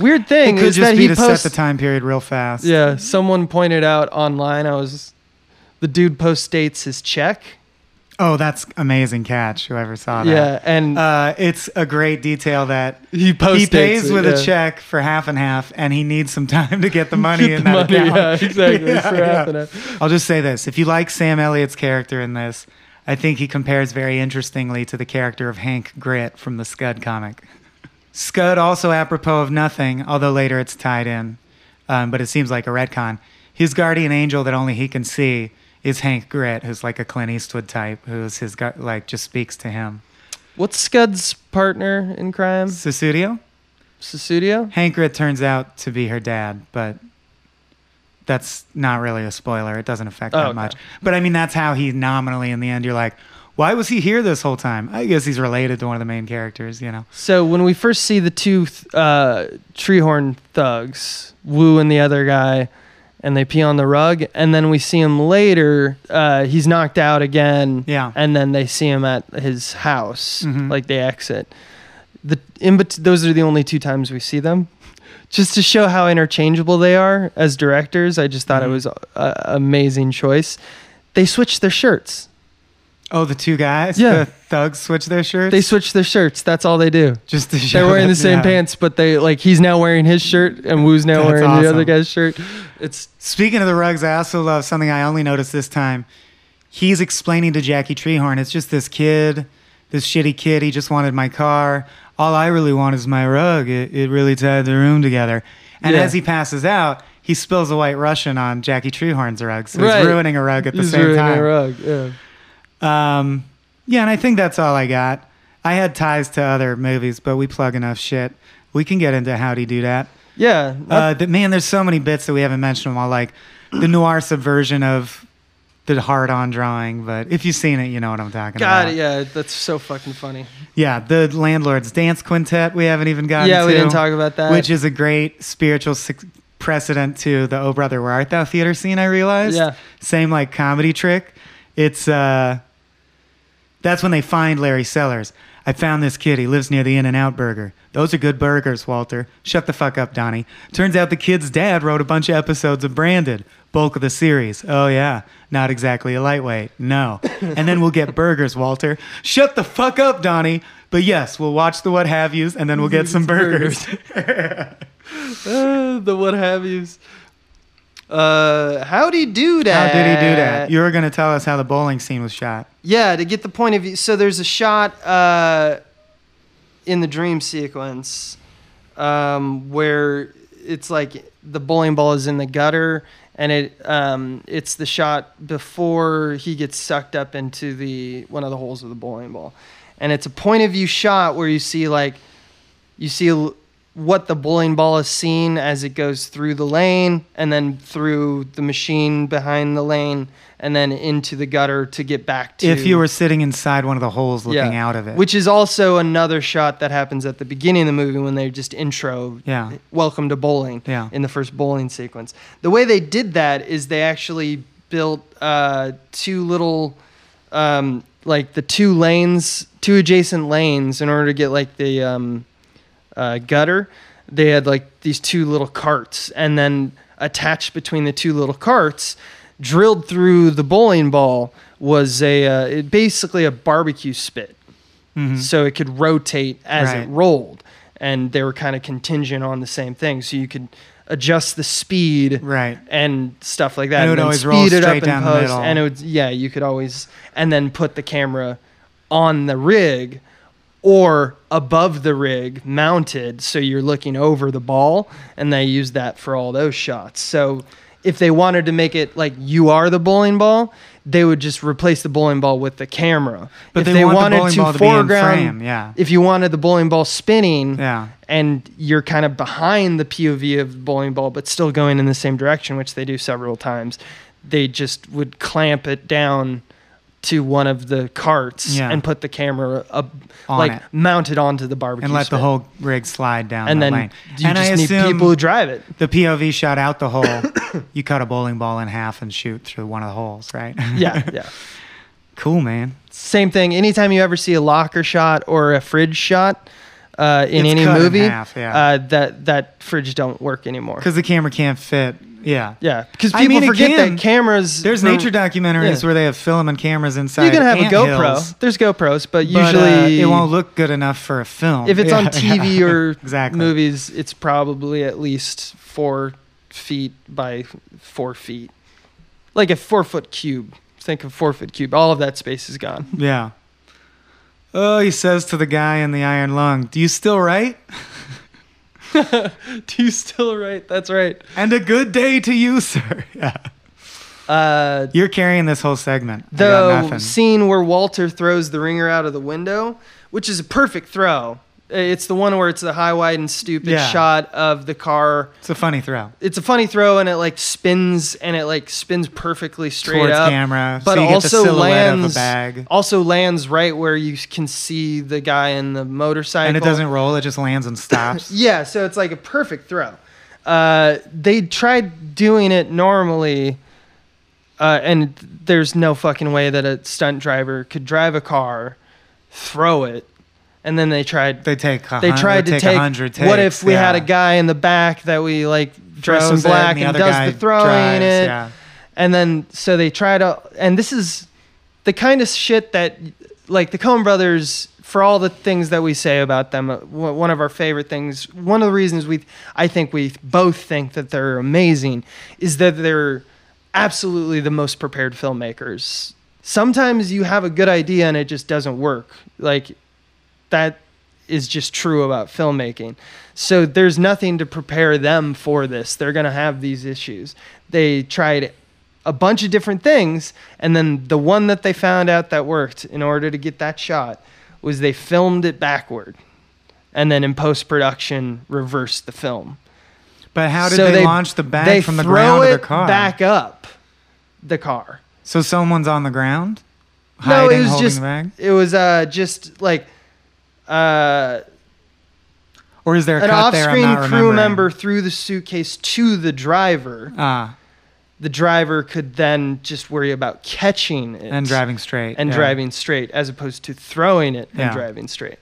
Weird It thing could is just that be he to posts. set the time period real fast. Yeah, someone pointed out online. I was the dude post dates his check. Oh, that's amazing catch. Whoever saw that. Yeah, and Uh, it's a great detail that he post he pays it, with yeah. a check for half and half, and he needs some [LAUGHS] time to get the money Get in the that money, account. yeah, exactly. [LAUGHS] Yeah, yeah. half and half. I'll just say this: if you like Sam Elliott's character in this, I think he compares very interestingly to the character of Hank Grit from the Scud comic. Scud, also apropos of nothing, although later it's tied in, um, but it seems like a retcon. His guardian angel that only he can see is Hank Grit, who's like a Clint Eastwood type, who's his gu- like just speaks to him. What's Scud's partner in crime? Sussudio? Sussudio? Hank Grit turns out to be her dad, but that's not really a spoiler. It doesn't affect Oh, that okay. much. But I mean, that's how he nominally, in the end, you're like, why was he here this whole time? I guess he's related to one of the main characters, you know? So when we first see the two uh, Treehorn thugs, Woo and the other guy, and they pee on the rug, and then we see him later. Uh, he's knocked out again. Yeah. And then they see him at his house, Mhm. like they exit. The in bet- those are the only two times we see them. Just to show how interchangeable they are as directors, I just thought Mhm. it was an amazing choice. They switched their shirts. Oh, the two guys? Yeah. The thugs switch their shirts? They switch their shirts. That's all they do. just to show They're wearing that- the same yeah. pants, but they like he's now wearing his shirt and Woo's now That's wearing the other guy's shirt. It's Speaking of the rugs, I also love something I only noticed this time. He's explaining to Jackie Treehorn, it's just this kid, this shitty kid. He just wanted my car. All I really want is my rug. It, it really tied the room together. And Yeah. as he passes out, he spills a white Russian on Jackie Treehorn's rug. So Right. he's ruining a rug at the he's same ruining time. a rug. Yeah. Um, yeah, and I think that's all I got. I had ties to other movies, but we plug enough shit. We can get into how Howdy Do That. Yeah. Uh, the, man, there's so many bits that we haven't mentioned them all, like the noir subversion of the hard-on drawing. But if you've seen it, you know what I'm talking about God, yeah, that's so fucking funny. Yeah, the landlord's dance quintet. We haven't even gotten. To Yeah, we to, didn't talk about that. which is a great spiritual precedent to the "Oh Brother, Where Art Thou" theater scene. I realized. Yeah. Same like comedy trick. It's uh, that's when they find Larry Sellers. I found this kid. He lives near the In and Out Burger. Those are good burgers, Walter. Shut the fuck up, Donnie. Turns out the kid's dad wrote a bunch of episodes of Branded, bulk of the series. Oh, yeah. Not exactly a lightweight. No. [LAUGHS] And then we'll get burgers, Walter. Shut the fuck up, Donnie. But yes, we'll watch the what have yous and then we'll get some burgers. Uh, [LAUGHS] the what have yous. Uh, how'd he do that? How did he do that? You were going to tell us how the bowling scene was shot. Yeah, to get the point of view. So there's a shot uh, in the dream sequence um, where it's like the bowling ball is in the gutter, and it um, it's the shot before he gets sucked up into the one of the holes of the bowling ball, and it's a point of view shot where you see like you see what the bowling ball is seen as it goes through the lane and then through the machine behind the lane and then into the gutter to get back to If you were sitting inside one of the holes looking out of it. which is also another shot that happens at the beginning of the movie when they just intro Yeah. welcome to bowling Yeah. in the first bowling sequence the way they did that is they actually built uh, two little um, like the two lanes two adjacent lanes in order to get like the um, uh, gutter they had like these two little carts and then attached between the two little carts drilled through the bowling ball was a uh, it, basically a barbecue spit Mhm. so it could rotate as Right. it rolled and they were kind of contingent on the same thing so you could adjust the speed Right. and stuff like that And it would then always roll speed it up straight in down the post, middle. and it would yeah you could always and then put the camera on the rig or above the rig mounted so you're looking over the ball and they use that for all those shots so if they wanted to make it like you are the bowling ball they would just replace the bowling ball with the camera But if they they, want the wanted bowling to ball to be in foreground frame, yeah. if you wanted the bowling ball spinning Yeah. and you're kind of behind the POV of the bowling ball, but still going in the same direction, which they do several times. They just would clamp it down to one of the carts Yeah. and put the camera up, On like it. mounted onto the barbecue And let the whole rig slide down and the then lane. you and just I need assume people who drive it. the POV shot out the hole. [COUGHS] you cut a bowling ball in half and shoot through one of the holes, right? Yeah, yeah. [LAUGHS] cool, man. Same thing. Anytime you ever see a locker shot or a fridge shot, uh, in It's any cut in movie, half, yeah. uh, that that fridge don't work anymore. because the camera can't fit. Yeah. Yeah, because I people mean, forget again, that cameras. There's for- nature documentaries yeah. where they have film and cameras inside. You can have a GoPro. There's GoPros, but but, usually uh, it won't look good enough for a film. if it's on [LAUGHS] TV yeah, or [LAUGHS] exactly. movies, it's probably at least four feet by four feet, like a four foot cube. Think of four foot cube. All of that space is gone. Yeah. Oh, he says to the guy in the iron lung, "Do you still write?" [LAUGHS] [LAUGHS] Do you still write? That's right. And a good day to you, [LAUGHS] sir. Yeah. Uh, You're carrying this whole segment. I got the nothing. scene where Walter throws the ringer out of the window, which is a perfect throw. It's the one where it's the high, wide, and stupid Yeah. shot of the car. It's a funny throw. It's a funny throw, and it like spins, and it like spins perfectly straight Towards up. camera, but so you get the also silhouette of a lands bag. also lands right where you can see the guy in the motorcycle. And it doesn't roll, it just lands and [COUGHS] stops. [LAUGHS] Yeah, so it's like a perfect throw. Uh, they tried doing it normally, uh, and there's no fucking way that a stunt driver could drive a car, throw it, and then they tried. They take a They tried to take, take. takes. what if we had a guy in the back that we like dress in black the and, does the throwing drives, it? Yeah. And then so they try to, and this is the kind of shit that, like the Coen Brothers, for all the things that we say about them, uh, one of our favorite things, one of the reasons we, I think we both think that they're amazing, is that they're absolutely the most prepared filmmakers. Sometimes you have a good idea and it just doesn't work. Like that is just true about filmmaking. So there's nothing to prepare them for this. They're going to have these issues. They tried a bunch of different things, and then the one that they found out that worked in order to get that shot was they filmed it backward. And then in post production, reversed the film. But how did So they, launch the bag they from the ground of the car? back up the car. So someone's on the ground? no, Hiding, it was holding just the bag? it was uh just like uh Or is there a an cut there? I'm off-screen crew member threw the suitcase to the driver. Ah, The driver could then just worry about catching it and driving straight. and yeah. driving straight, as opposed to throwing it and Yeah. driving straight.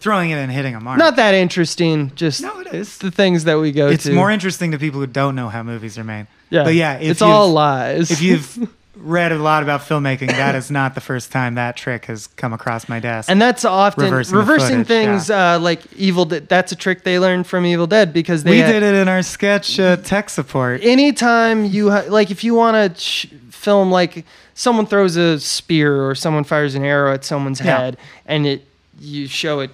Throwing it and hitting a mark. Not that interesting. Just No, it is. the things that we go to. It's to. more interesting to people who don't know how movies are made. yeah, But yeah, it's all lies. If you've [LAUGHS] read a lot about filmmaking, that is not the first time that trick has come across my desk. and that's often Reversing reversing, footage, things uh, like Evil. Dead. That's a trick they learned from Evil Dead because they we had- did it in our sketch uh, tech support. anytime you ha- like if you want to sh- film like someone throws a spear or someone fires an arrow at someone's Yeah. head and it you show it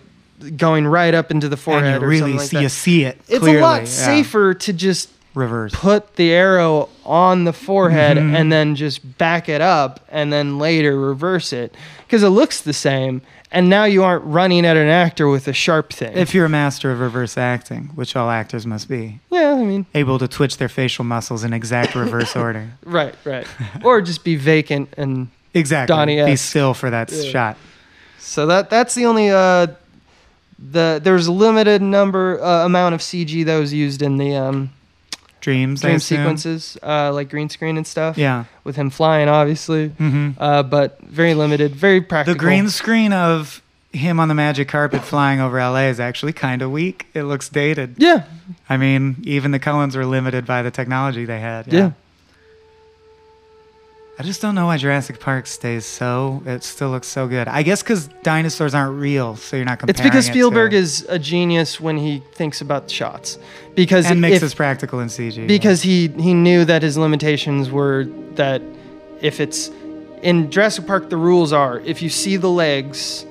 going right up into the forehead and you really like see, you see it. it's a lot yeah. safer to just Reverse. put the arrow on the forehead Mhm. and then just back it up and then later reverse it because it looks the same and now you aren't running at an actor with a sharp thing If you're a master of reverse acting, which all actors must be, yeah i mean able to twitch their facial muscles in exact reverse order. [LAUGHS] right right or just be vacant and Exactly. Be Donnie-esque. still for that shot. So that that's the only uh the there's a limited number uh, amount of CG that was used in the um Dreams, dream sequences uh like green screen and stuff. Yeah. With him flying obviously. hmm Uh but very limited, very practical The green screen of him on the magic carpet flying over LA is actually kind of weak. It looks dated. Yeah. I mean, even the Coens were limited by the technology they had. Yeah. I just don't know why Jurassic Park stays so. It still looks so good. I guess because dinosaurs aren't real, so you're not comparing. It's because it Spielberg to, is a genius when he thinks about shots. Because and if, mixes practical in CG. because he he knew that his limitations were that if it's in Jurassic Park the rules are if you see the legs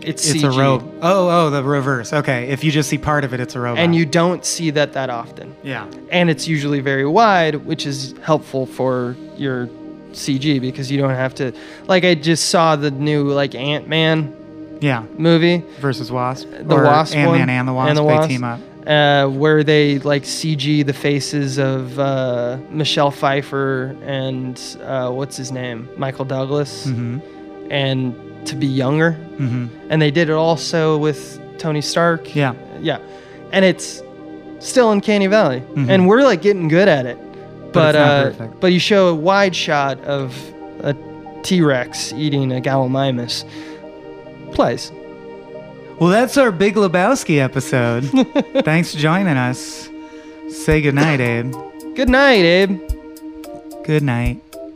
it's, it's CG. a rope. Oh, oh, the reverse. Okay, if you just see part of it, it's a robot. and you don't see that that often. yeah, and it's usually very wide, which is helpful for your CG because you don't have to. Like I just saw the new like Ant Man yeah. movie, Versus Wasp. the or Wasp Ant-Man and the Wasp. and the They Wasp. team up. uh, where they like CG the faces of uh, Michelle Pfeiffer and uh, what's his name, Michael Douglas, Mm-hmm. and to be younger, Mm-hmm. and they did it also with Tony Stark. Yeah. yeah, and it's still in Canny Valley, Mhm. and we're like getting good at it. But uh, but you show a wide shot of a T Rex eating a Gallimimus. Plays. Well, that's our Big Lebowski episode. [LAUGHS] Thanks for joining us. Say goodnight, Abe. Good night, Abe. Good night.